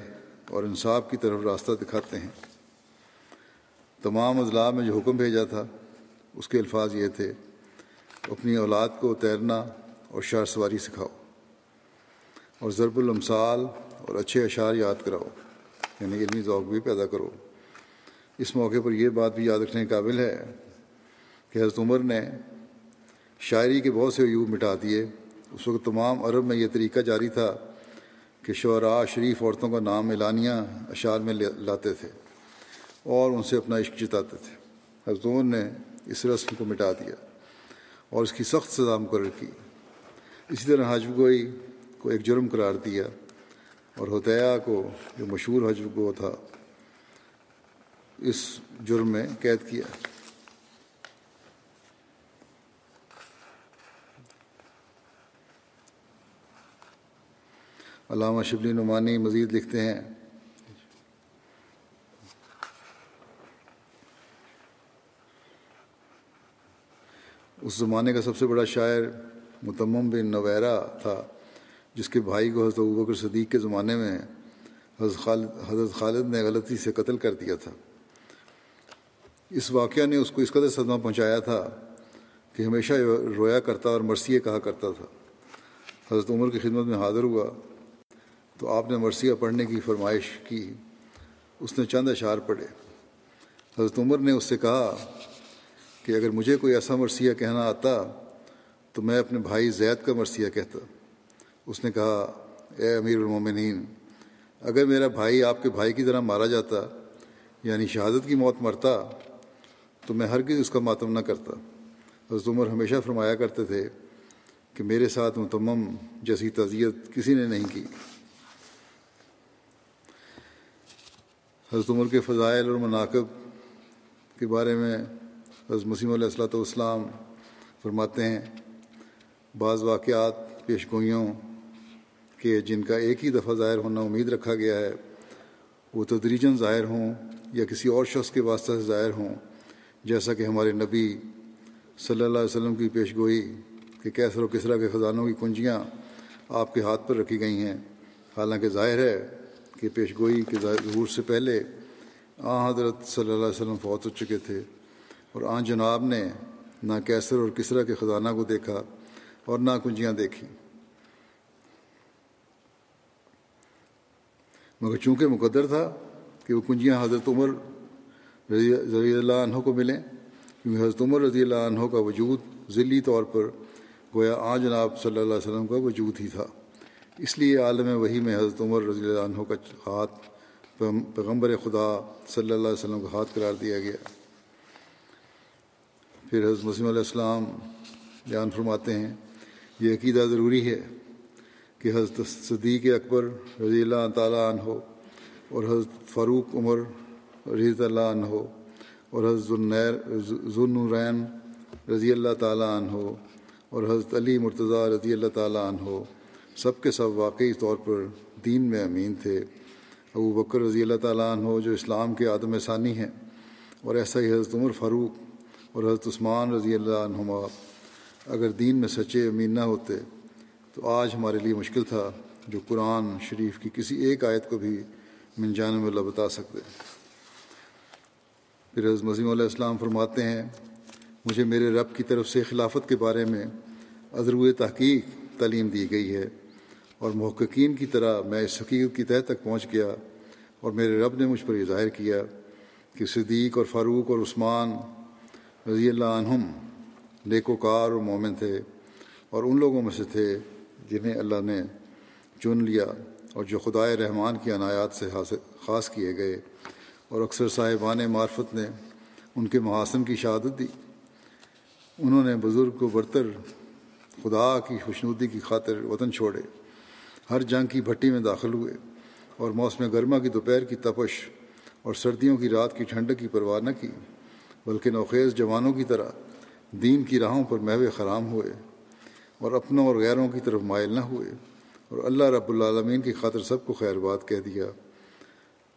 اور انصاف کی طرف راستہ دکھاتے ہیں۔ تمام اضلاع میں جو حکم بھیجا تھا، اس کے الفاظ یہ تھے، اپنی اولاد کو تیرنا اور شار سواری سکھاؤ اور ضرب الامثال اور اچھے اشعار یاد کراؤ یعنی علمی ذوق بھی پیدا کرو۔ اس موقع پر یہ بات بھی یاد رکھنے کے قابل ہے کہ حضرت عمر نے شاعری کے بہت سے عیوب مٹا دیے اس وقت تمام عرب میں یہ طریقہ جاری تھا کہ شعراء شریف عورتوں کا نام اعلانیہ اشعار میں لاتے تھے اور ان سے اپنا عشق جتاتے تھے۔ حضرت نے اس رسم کو مٹا دیا اور اس کی سخت سزا مقرر کی۔ اسی طرح حجب گوئی کو ایک جرم قرار دیا اور ہوتیا کو جو مشہور حجب گو تھا، اس جرم میں قید کیا۔ علامہ شبلی نعمانی مزید لکھتے ہیں۔ اس زمانے کا سب سے بڑا شاعر متمم بن نویرا تھا، جس کے بھائی کو حضرت ابوبکر صدیق کے زمانے میں حضرت خالد حضرت خالد نے غلطی سے قتل کر دیا تھا۔ اس واقعہ نے اس کو اس قدر صدمہ پہنچایا تھا کہ ہمیشہ رویا کرتا اور مرثیہ کہا کرتا تھا۔ حضرت عمر کی خدمت میں حاضر ہوا۔ تو آپ نے مرثیہ پڑھنے کی فرمائش کی۔ اس نے چند اشعار پڑھے۔ حضرت عمر نے اس سے کہا کہ اگر مجھے کوئی ایسا مرثیہ کہنا آتا تو میں اپنے بھائی زید کا مرثیہ کہتا۔ اس نے کہا، اے امیر المومنین، اگر میرا بھائی آپ کے بھائی کی طرح مارا جاتا یعنی شہادت کی موت مرتا، تو میں ہرگز اس کا ماتم نہ کرتا۔ حضرت عمر ہمیشہ فرمایا کرتے تھے کہ میرے ساتھ متمم جیسی تعزیت کسی نے نہیں کی۔ حضرت عمر کے فضائل اور مناقب کے بارے میں حضرت مسیم علیہ السلاۃ والسلام فرماتے ہیں، بعض واقعات، پیش گوئیوں کے جن کا ایک ہی دفعہ ظاہر ہونا امید رکھا گیا ہے، وہ تدریجن ظاہر ہوں یا کسی اور شخص کے واسطہ سے ظاہر ہوں، جیسا کہ ہمارے نبی صلی اللہ علیہ وسلم کی پیش گوئی کہ کیسر و کسرا کے خزانوں کی کنجیاں آپ کے ہاتھ پر رکھی گئی ہیں۔ حالانکہ ظاہر ہے کہ پیش گوئی کے ظہور سے پہلے آ حضرت صلی اللہ علیہ وسلم فوت ہو چکے تھے اور آ جناب نے نہ کیسر اور کسرا کے خزانہ کو دیکھا اور نہ کنجیاں دیکھی مگر چونکہ مقدر تھا کہ وہ کنجیاں حضرت عمر رضی اللہ عنہ کو ملیں، کیونکہ حضرت عمر رضی اللہ عنہ کا وجود ذلی طور پر گویا آ جناب صلی اللہ علیہ وسلم کا وجود ہی تھا۔ اس لیے عالم وہی میں حضرت عمر رضی اللہ عنہ کا ہاتھ پیغمبر خدا صلی اللہ علیہ وسلم کا ہاتھ قرار دیا گیا۔ پھر حضرت مسلم علیہ السلام بیان فرماتے ہیں، یہ عقیدہ ضروری ہے کہ حضرت صدیق اکبر رضی اللہ تعالیٰ عنہ اور حضرت فاروق عمر رضی اللہ عنہ اور حضرت ذوالنورین رضی اللہ تعالیٰ عنہ اور حضرت علی مرتضیٰ رضی اللہ تعالیٰ عنہ سب کے سب واقعی طور پر دین میں امین تھے۔ ابو بکر رضی اللہ تعالیٰ عنہ جو اسلام کے عدم ثانی ہیں اور ایسا ہی حضرت عمر فاروق اور حضرت عثمان رضی اللہ عنہما اگر دین میں سچے امین نہ ہوتے تو آج ہمارے لیے مشکل تھا جو قرآن شریف کی کسی ایک آیت کو بھی من جانب اللہ بتا سکتے۔ پھر حضرت مسیم علیہ السلام فرماتے ہیں، مجھے میرے رب کی طرف سے خلافت کے بارے میں ادرو تحقیق تعلیم دی گئی ہے۔ اور محققین کی طرح میں اس حقیقت کی تہ تک پہنچ گیا اور میرے رب نے مجھ پر یہ ظاہر کیا کہ صدیق اور فاروق اور عثمان رضی اللہ عنہم نیک وکار اور مومن تھے اور ان لوگوں میں سے تھے جنہیں اللہ نے چن لیا اور جو خدائے رحمان کی عنایات سے خاص کیے گئے اور اکثر صاحبان معرفت نے ان کے محاسن کی شہادت دی۔ انہوں نے بزرگ کو برتر خدا کی خوشنودی کی خاطر وطن چھوڑے۔ ہر جنگ کی بھٹی میں داخل ہوئے اور موسم گرما کی دوپہر کی تپش اور سردیوں کی رات کی ٹھنڈک کی پرواہ نہ کی، بلکہ نوخیز جوانوں کی طرح دین کی راہوں پر محو خرام ہوئے اور اپنوں اور غیروں کی طرف مائل نہ ہوئے اور اللہ رب العالمین کی خاطر سب کو خیر بات کہہ دیا۔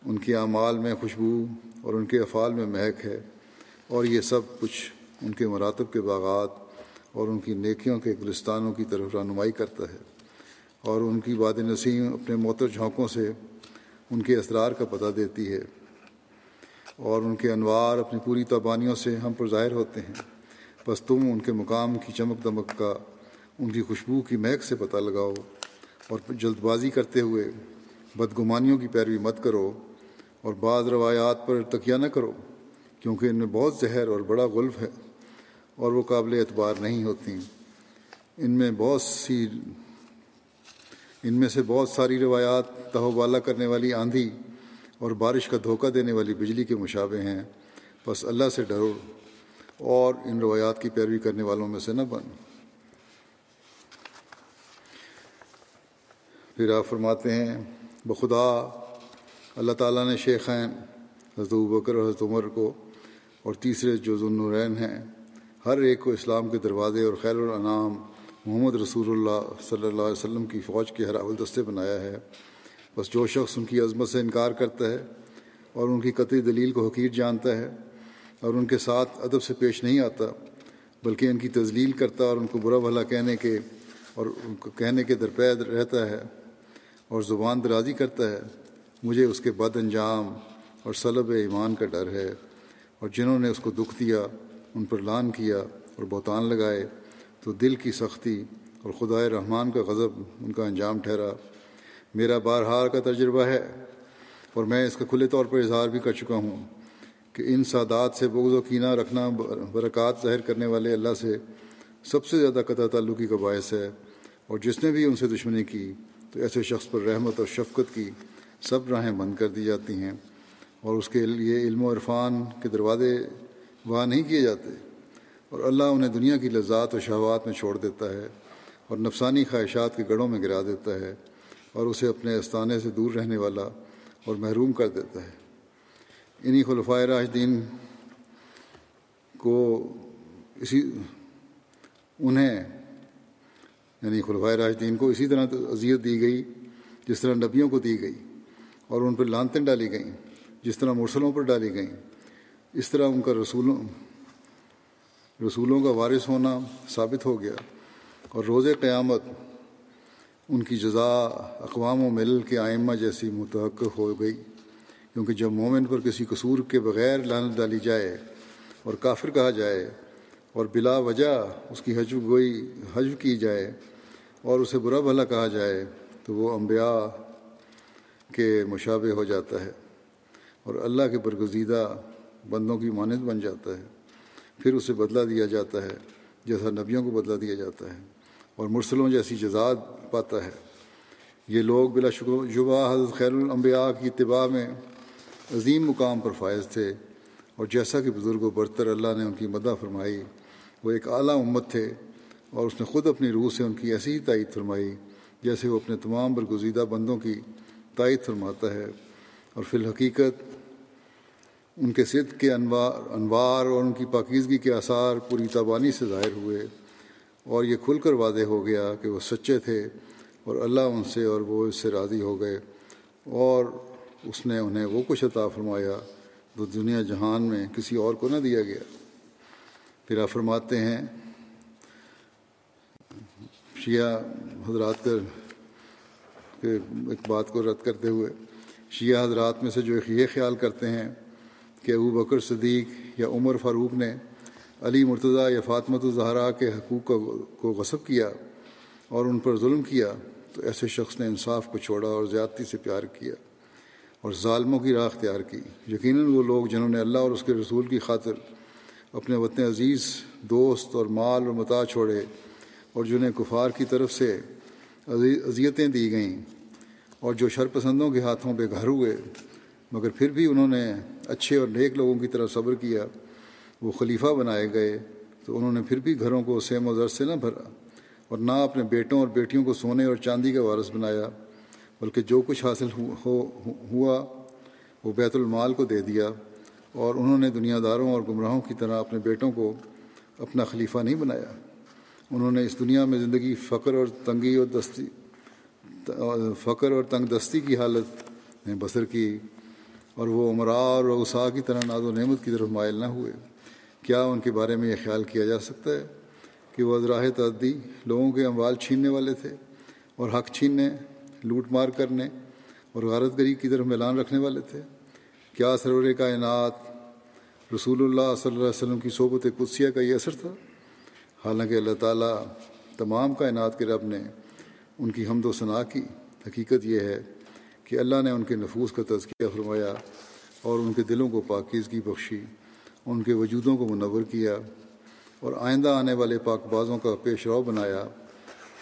ان کے اعمال میں خوشبو اور ان کے افعال میں مہک ہے اور یہ سب کچھ ان کے مراتب کے باغات اور ان کی نیکیوں کے گلستانوں کی طرف رہنمائی کرتا ہے۔ اور ان کی باد نسیم اپنے موتر جھونکوں سے ان کے اسرار کا پتہ دیتی ہے اور ان کے انوار اپنی پوری تبانیوں سے ہم پر ظاہر ہوتے ہیں۔ بس تم ان کے مقام کی چمک دمک کا ان کی خوشبو کی مہک سے پتہ لگاؤ اور جلد بازی کرتے ہوئے بدگمانیوں کی پیروی مت کرو اور بعض روایات پر تکیہ نہ کرو، کیونکہ ان میں بہت زہر اور بڑا غلف ہے اور وہ قابل اعتبار نہیں ہوتی۔ ان میں بہت سی ان میں سے بہت ساری روایات تہو بالا کرنے والی آندھی اور بارش کا دھوکہ دینے والی بجلی کے مشابے ہیں۔ بس اللہ سے ڈرو اور ان روایات کی پیروی کرنے والوں میں سے نہ بن پھر آپ فرماتے ہیں، بخدا، اللہ تعالیٰ نے شیخین، حضرت بکر اور حضرت عمر کو اور تیسرے جو ذنورین ہیں، ہر ایک کو اسلام کے دروازے اور خیر الانام محمد رسول اللہ صلی اللہ علیہ وسلم کی فوج کے ہر دستے بنایا ہے۔ بس جو شخص ان کی عظمت سے انکار کرتا ہے اور ان کی قطعی دلیل کو حقیق جانتا ہے اور ان کے ساتھ ادب سے پیش نہیں آتا، بلکہ ان کی تزلیل کرتا اور ان کو برا بھلا کہنے کے اور ان کو کہنے کے درپید رہتا ہے اور زبان درازی کرتا ہے، مجھے اس کے بد انجام اور صلب ایمان کا ڈر ہے۔ اور جنہوں نے اس کو دکھ دیا، ان پر لان کیا اور بہتان لگائے۔ تو دل کی سختی اور خدائے رحمان کا غضب ان کا انجام ٹھہرا۔ میرا بارہار کا تجربہ ہے اور میں اس کا کھلے طور پر اظہار بھی کر چکا ہوں کہ ان سادات سے بغض و کینہ رکھنا برکات ظاہر کرنے والے اللہ سے سب سے زیادہ قطع تعلقی کا باعث ہے۔ اور جس نے بھی ان سے دشمنی کی تو ایسے شخص پر رحمت اور شفقت کی سب راہیں بند کر دی جاتی ہیں اور اس کے لیے علم و عرفان کے دروازے وہاں نہیں کیے جاتے۔ اور اللہ انہیں دنیا کی لذات و شہوات میں چھوڑ دیتا ہے اور نفسانی خواہشات کے گڑھوں میں گرا دیتا ہے اور اسے اپنے استانے سے دور رہنے والا اور محروم کر دیتا ہے۔ انہی خلفۂ راجدین کو اسی، انہیں یعنی خلفۂ راجدین کو اسی طرح اذیت دی گئی، جس طرح نبیوں کو دی گئی اور ان پر لانتیں ڈالی گئیں، جس طرح مرسلوں پر ڈالی گئیں، اس طرح ان کا رسولوں رسولوں کا وارث ہونا ثابت ہو گیا اور روز قیامت ان کی جزا اقوام و مل کے آئمہ جیسی متحق ہو گئی، کیونکہ جب مومن پر کسی قصور کے بغیر لانت ڈالی جائے اور کافر کہا جائے اور بلا وجہ اس کی حجب گوئی حجب کی جائے اور اسے برا بھلا کہا جائے، تو وہ انبیاء کے مشابہ ہو جاتا ہے اور اللہ کے برگزیدہ بندوں کی مانند بن جاتا ہے۔ پھر اسے بدلہ دیا جاتا ہے، جیسا نبیوں کو بدلہ دیا جاتا ہے، اور مرسلوں جیسی جزاد پاتا ہے۔ یہ لوگ بلا شبہ حضرت خیر الانبیاء کی اتباع میں عظیم مقام پر فائز تھے، اور جیسا کہ بزرگ و برتر اللہ نے ان کی مدح فرمائی، وہ ایک اعلیٰ امت تھے، اور اس نے خود اپنی روح سے ان کی ایسی ہی تائید فرمائی، جیسے وہ اپنے تمام برگزیدہ بندوں کی تائید فرماتا ہے۔ اور فی الحقیقت ان کے صد کے انوار انوار اور ان کی پاکیزگی کے آثار پوری تابانی سے ظاہر ہوئے اور یہ کھل کر واضح ہو گیا کہ وہ سچے تھے اور اللہ ان سے اور وہ اس سے راضی ہو گئے اور اس نے انہیں وہ کچھ عطا فرمایا جو دنیا جہان میں کسی اور کو نہ دیا گیا۔ پھر آپ فرماتے ہیں، شیعہ حضرات کے ایک بات کو رد کرتے ہوئے، شیعہ حضرات میں سے جو یہ خیال کرتے ہیں کہ ابو بکر صدیق یا عمر فاروق نے علی مرتضیٰ یا فاطمت الظہرا کے حقوق کو غصب کیا اور ان پر ظلم کیا، تو ایسے شخص نے انصاف کو چھوڑا اور زیادتی سے پیار کیا اور ظالموں کی راہ اختیار کی۔ یقیناً وہ لوگ جنہوں نے اللہ اور اس کے رسول کی خاطر اپنے وطن عزیز، دوست اور مال اور متا چھوڑے اور جنہیں کفار کی طرف سے اذیتیں دی گئیں اور جو شرپسندوں کے ہاتھوں پہ گھر ہوئے، مگر پھر بھی انہوں نے اچھے اور نیک لوگوں کی طرح صبر کیا، وہ خلیفہ بنائے گئے، تو انہوں نے پھر بھی گھروں کو سیم و زر سے نہ بھرا اور نہ اپنے بیٹوں اور بیٹیوں کو سونے اور چاندی کا وارث بنایا، بلکہ جو کچھ حاصل ہوا، وہ بیت المال کو دے دیا اور انہوں نے دنیا داروں اور گمراہوں کی طرح اپنے بیٹوں کو اپنا خلیفہ نہیں بنایا۔ انہوں نے اس دنیا میں زندگی فقر اور تنگی اور دستی، فقر اور تنگ دستی کی حالت میں بسر کی۔ اور وہ عمرا اور اوسا کی طرح ناز و نعمت کی طرف مائل نہ ہوئے۔ کیا ان کے بارے میں یہ خیال کیا جا سکتا ہے کہ وہ ادراہ تعدی لوگوں کے اموال چھیننے والے تھے اور حق چھیننے، لوٹ مار کرنے اور غارت گری کی طرف میلان رکھنے والے تھے؟ کیا سرور کائنات رسول اللہ صلی اللہ علیہ وسلم کی صحبت قدسیہ کا یہ اثر تھا؟ حالانکہ اللہ تعالیٰ تمام کائنات کے رب نے ان کی حمد و ثناء کی۔ حقیقت یہ ہے کہ اللہ نے ان کے نفوس کا تزکیہ فرمایا اور ان کے دلوں کو پاکیزگی بخشی، ان کے وجودوں کو منور کیا اور آئندہ آنے والے پاک بازوں کا پیش رو بنایا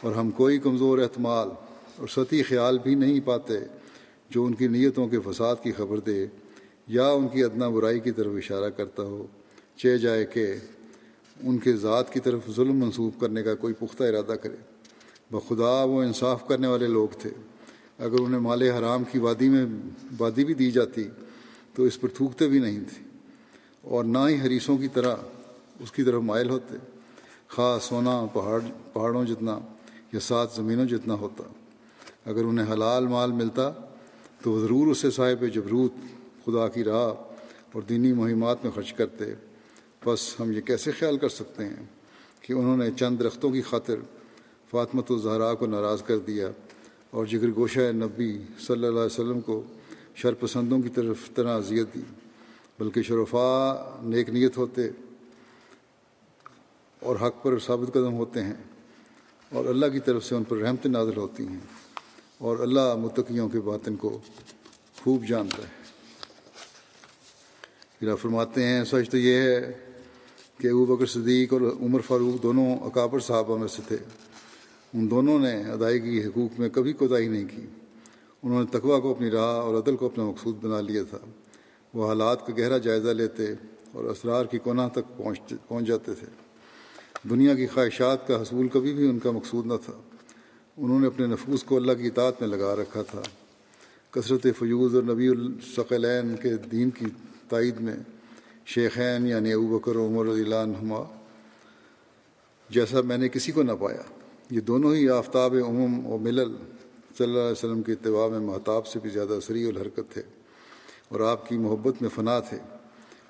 اور ہم کوئی کمزور احتمال اور سطحی خیال بھی نہیں پاتے جو ان کی نیتوں کے فساد کی خبر دے یا ان کی ادنا برائی کی طرف اشارہ کرتا ہو۔ چہ جائے کہ ان کے ذات کی طرف ظلم منسوخ کرنے کا کوئی پختہ ارادہ کرے۔ بخدا وہ انصاف کرنے والے لوگ تھے۔ اگر انہیں مال حرام کی وادی میں وادی بھی دی جاتی، تو اس پر تھوکتے بھی نہیں تھے۔ اور نہ ہی حریثوں کی طرح اس کی طرف مائل ہوتے۔ خاص سونا، پہاڑ، پہاڑوں جتنا یا سات زمینوں جتنا ہوتا۔ اگر انہیں حلال مال ملتا، تو وہ ضرور اسے صاحب جبروت، خدا کی راہ اور دینی مہمات میں خرچ کرتے۔ بس ہم یہ کیسے خیال کر سکتے ہیں کہ انہوں نے چند درختوں کی خاطر فاطمت الزہرا کو ناراض کر دیا؟ اور جگر گوشہ نبی صلی اللہ علیہ وسلم کو شرپسندوں کی طرف طرح اذیت دی، بلکہ شرفا نیک نیت ہوتے اور حق پر ثابت قدم ہوتے ہیں اور اللہ کی طرف سے ان پر رحمت نازل ہوتی ہیں اور اللہ متقیوں کے باطن کو خوب جانتا ہے۔ پھر فرماتے ہیں، سچ تو یہ ہے کہ ابو بکر صدیق اور عمر فاروق دونوں اکابر صحابہ میں سے تھے۔ ان دونوں نے ادائیگی حقوق میں کبھی کوتاہی نہیں کی۔ انہوں نے تقوا کو اپنی راہ اور عدل کو اپنا مقصود بنا لیا تھا۔ وہ حالات کا گہرا جائزہ لیتے اور اسرار کی کونا تک پہنچ پہنچ جاتے تھے۔ دنیا کی خواہشات کا حصول کبھی بھی ان کا مقصود نہ تھا۔ انہوں نے اپنے نفوس کو اللہ کی اطاعت میں لگا رکھا تھا۔ کثرت فیوز اور نبی الثقلین کے دین کی تائید میں شیخین یعنی ابو بکر عمر اللہ عنہما جیسا میں نے کسی کو نہ پایا۔ یہ دونوں ہی آفتاب عموم و ملل صلی اللہ علیہ وسلم کے اتباع میں محتاب سے بھی زیادہ سریع الحرکت تھے اور آپ کی محبت میں فنا تھے۔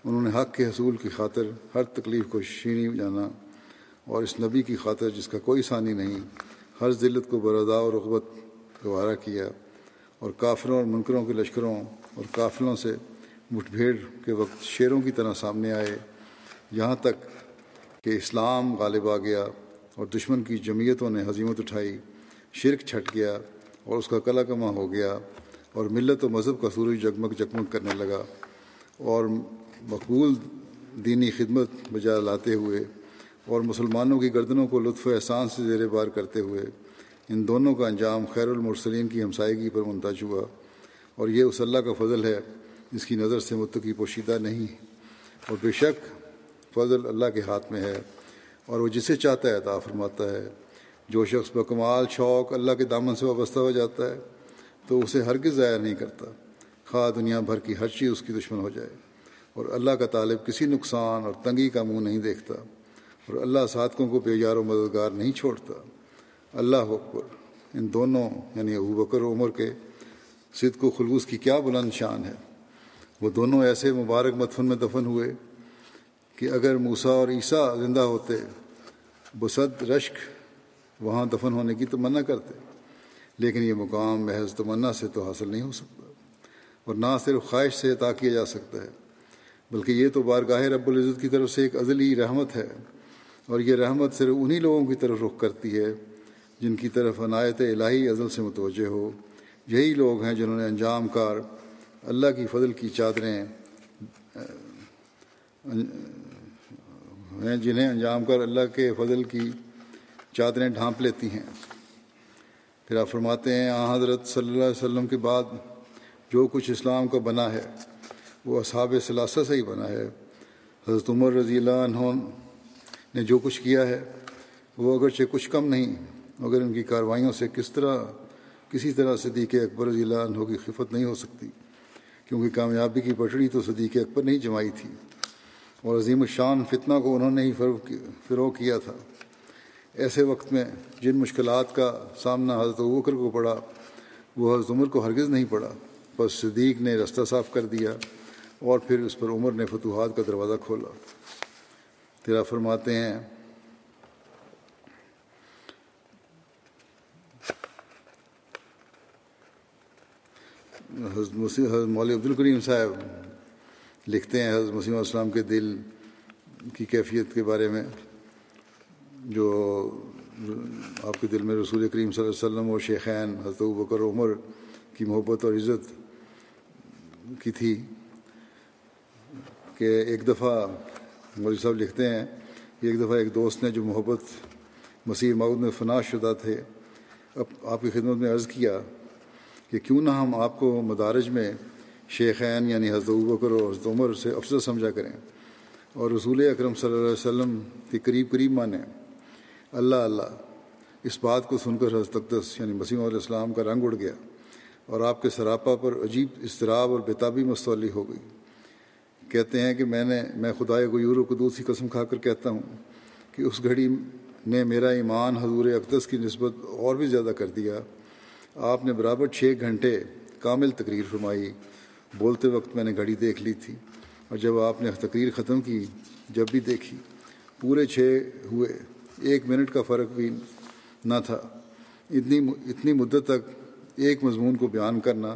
انہوں نے حق کے حصول کی خاطر ہر تکلیف کو شینی جانا اور اس نبی کی خاطر جس کا کوئی ثانی نہیں، ہر ذلت کو بردا اور رغبت گوارا کیا اور کافروں اور منکروں کے لشکروں اور قافلوں سے مٹ بھیڑ کے وقت شیروں کی طرح سامنے آئے۔ یہاں تک کہ اسلام غالب آ گیا۔ اور دشمن کی جمعیتوں نے حضیمت اٹھائی، شرک چھٹ گیا اور اس کا کلا کما ہو گیا اور ملت و مذہب کا سورج جگمگ جگمگ کرنے لگا اور مقبول دینی خدمت بجا لاتے ہوئے اور مسلمانوں کی گردنوں کو لطف احسان سے زیر بار کرتے ہوئے ان دونوں کا انجام خیر المرسلین کی ہمسائیگی پر منتج ہوا اور یہ اس اللہ کا فضل ہے جس کی نظر سے متقی پوشیدہ نہیں۔ اور بے شک فضل اللہ کے ہاتھ میں ہے۔ اور وہ جسے چاہتا ہے عطا فرماتا ہے۔ جو شخص بکمال شوق، اللہ کے دامن سے وابستہ ہو جاتا ہے، تو اسے ہرگز ضائع نہیں کرتا۔ خواہ دنیا بھر کی ہر چیز اس کی دشمن ہو جائے۔ اور اللہ کا طالب کسی نقصان اور تنگی کا منہ نہیں دیکھتا۔ اور اللہ صادقوں کو بیجار و مددگار نہیں چھوڑتا۔ اللہ اکبر۔ ان دونوں یعنی ابو بکر و عمر کے صدق و خلوص کی کیا بلند شان ہے۔ وہ دونوں ایسے مبارک مدفن میں دفن ہوئے کہ اگر موسا اور عیسیٰ زندہ ہوتے، بسد، رشک، وہاں دفن ہونے کی تمنا کرتے۔ لیکن یہ مقام محض تمنا سے تو حاصل نہیں ہو سکتا، اور نہ صرف خواہش سے عطا کیا جا سکتا ہے، بلکہ یہ تو بارگاہ رب العزت کی طرف سے ایک عزلی رحمت ہے۔ اور یہ رحمت صرف انہی لوگوں کی طرف رخ کرتی ہے جن کی طرف عنایت الہی ازل سے متوجہ ہو۔ یہی لوگ ہیں جنہوں نے انجام کار اللہ کی فضل کی چادریں ہیں، جنہیں انجام کر اللہ کے فضل کی چادریں ڈھانپ لیتی ہیں۔ پھر آپ فرماتے ہیں، آ حضرت صلی اللہ علیہ وسلم کے بعد جو کچھ اسلام کا بنا ہے، وہ اصحاب ثلاثہ سے ہی بنا ہے۔ حضرت عمر رضی اللہ عنہ نے جو کچھ کیا ہے، وہ اگرچہ کچھ کم نہیں، مگر ان کی کاروائیوں سے کس طرح، کسی طرح صدیق اکبر رضی اللہ عنہ کی خفت نہیں ہو سکتی، کیونکہ کامیابی کی پٹڑی تو صدیق اکبر نہیں جمائی تھی۔ اور عظیم الشان فتنہ کو انہوں نے ہی فروغ کیا تھا۔ ایسے وقت میں جن مشکلات کا سامنا حضرت وکر کو پڑا، وہ حضرت عمر کو ہرگز نہیں پڑا۔ بس صدیق نے رستہ صاف کر دیا اور پھر اس پر عمر نے فتوحات کا دروازہ کھولا۔ تیرا فرماتے ہیں، حضرت مسیح عبد الکریم صاحب لکھتے ہیں حضرت مسیم السلام کے دل کی کیفیت کے بارے میں، جو آپ کے دل میں رسول کریم صلی اللہ علیہ وسلم اور شیخین حضرت بکر، عمر کی محبت اور عزت کی تھی کہ ایک دفعہ مولوی صاحب لکھتے ہیں کہ ایک دفعہ ایک دوست نے جو محبت مسیح معود میں فنا شدہ تھے، اب آپ کی خدمت میں عرض کیا کہ کیوں نہ ہم آپ کو مدارج میں شیخین یعنی حضرت بکر اور حضرت عمر سے افضل سمجھا کریں۔ اور رسول اکرم صلی اللہ علیہ وسلم کے قریب قریب مانیں۔ اللہ اللہ، اس بات کو سن کر حضرت اقدس یعنی مسیم علیہ السلام کا رنگ اڑ گیا اور آپ کے سراپا پر عجیب اضطراب اور بےتابی مستولی ہو گئی۔ کہتے ہیں کہ میں نے، میں خدا غیور و قدوس کی قسم کھا کر کہتا ہوں کہ اس گھڑی نے میرا ایمان حضور اقدس کی نسبت اور بھی زیادہ کر دیا۔ آپ نے برابر چھ گھنٹے کامل تقریر فرمائی۔ بولتے وقت میں نے گھڑی دیکھ لی تھی اور جب آپ نے تقریر ختم کی، جب بھی دیکھی، پورے چھ ہوئے، ایک منٹ کا فرق بھی نہ تھا۔ اتنی اتنی مدت تک ایک مضمون کو بیان کرنا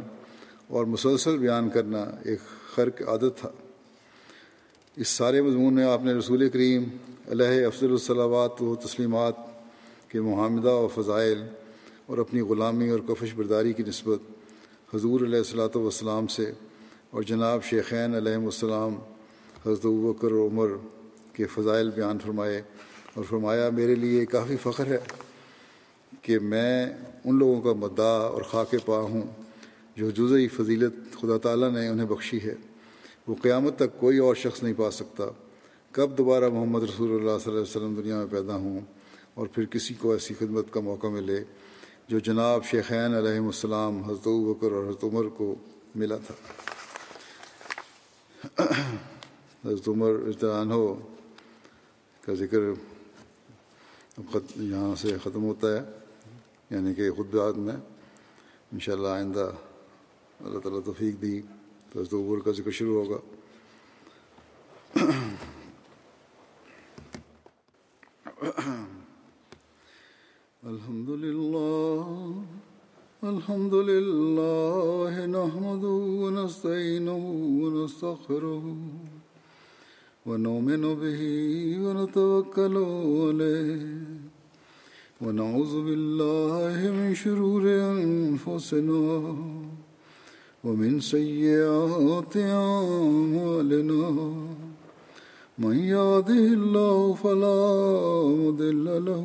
اور مسلسل بیان کرنا ایک خرق عادت تھا۔ اس سارے مضمون میں آپ نے رسول کریم، علیہ افضل الصلاوات و تسلیمات کے محامدہ و فضائل اور اپنی غلامی اور کفش برداری کی نسبت حضور علیہ الصلاۃ والسلام سے اور جناب شیخین علیہ السلام، حضرت بکر عمر کے فضائل بیان فرمائے اور فرمایا، میرے لیے کافی فخر ہے کہ میں ان لوگوں کا مدعا اور خاک پا ہوں جو جزئی فضیلت خدا تعالیٰ نے انہیں بخشی ہے۔ وہ قیامت تک کوئی اور شخص نہیں پا سکتا۔ کب دوبارہ محمد رسول اللہ صلی اللہ علیہ وسلم دنیا میں پیدا ہوں اور پھر کسی کو ایسی خدمت کا موقع ملے جو جناب شیخین علیہ السلام، حضرت بکر اور حضرت عمر کو ملا تھا۔ حضرت عمر اطران ہو کا ذکر اب خط یہاں سے ختم ہوتا ہے یعنی کہ خطبات میں۔ انشاءاللہ آئندہ اللہ تعالیٰ توفیق دی تو حضرت عمر کا ذکر شروع ہوگا۔ الحمد لله الحمد لله نحمده ونستعينه ونستغفره ونؤمن به ونتوكل عليه ونعوذ بالله من شرور أنفسنا ومن سيئات أعمالنا. من يهده الله فلا مضل له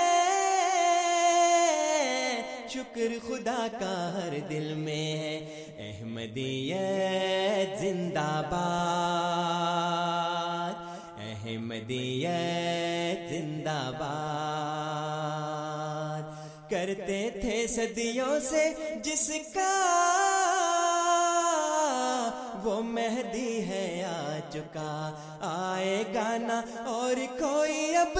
شکر خدا کا ہر دل میں ہے۔ احمدیت زندہ باد۔ احمدیت زندہ باد۔ کرتے تھے صدیوں سے جس کا وہ مہدی ہے آ چکا آئے گانا اور کوئی اب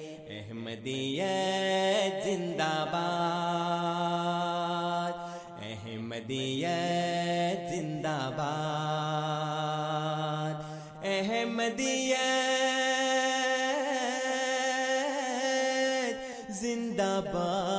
احمدیت زندہ باد۔ احمدیت زندہ باد۔ احمدیت زندہ باد۔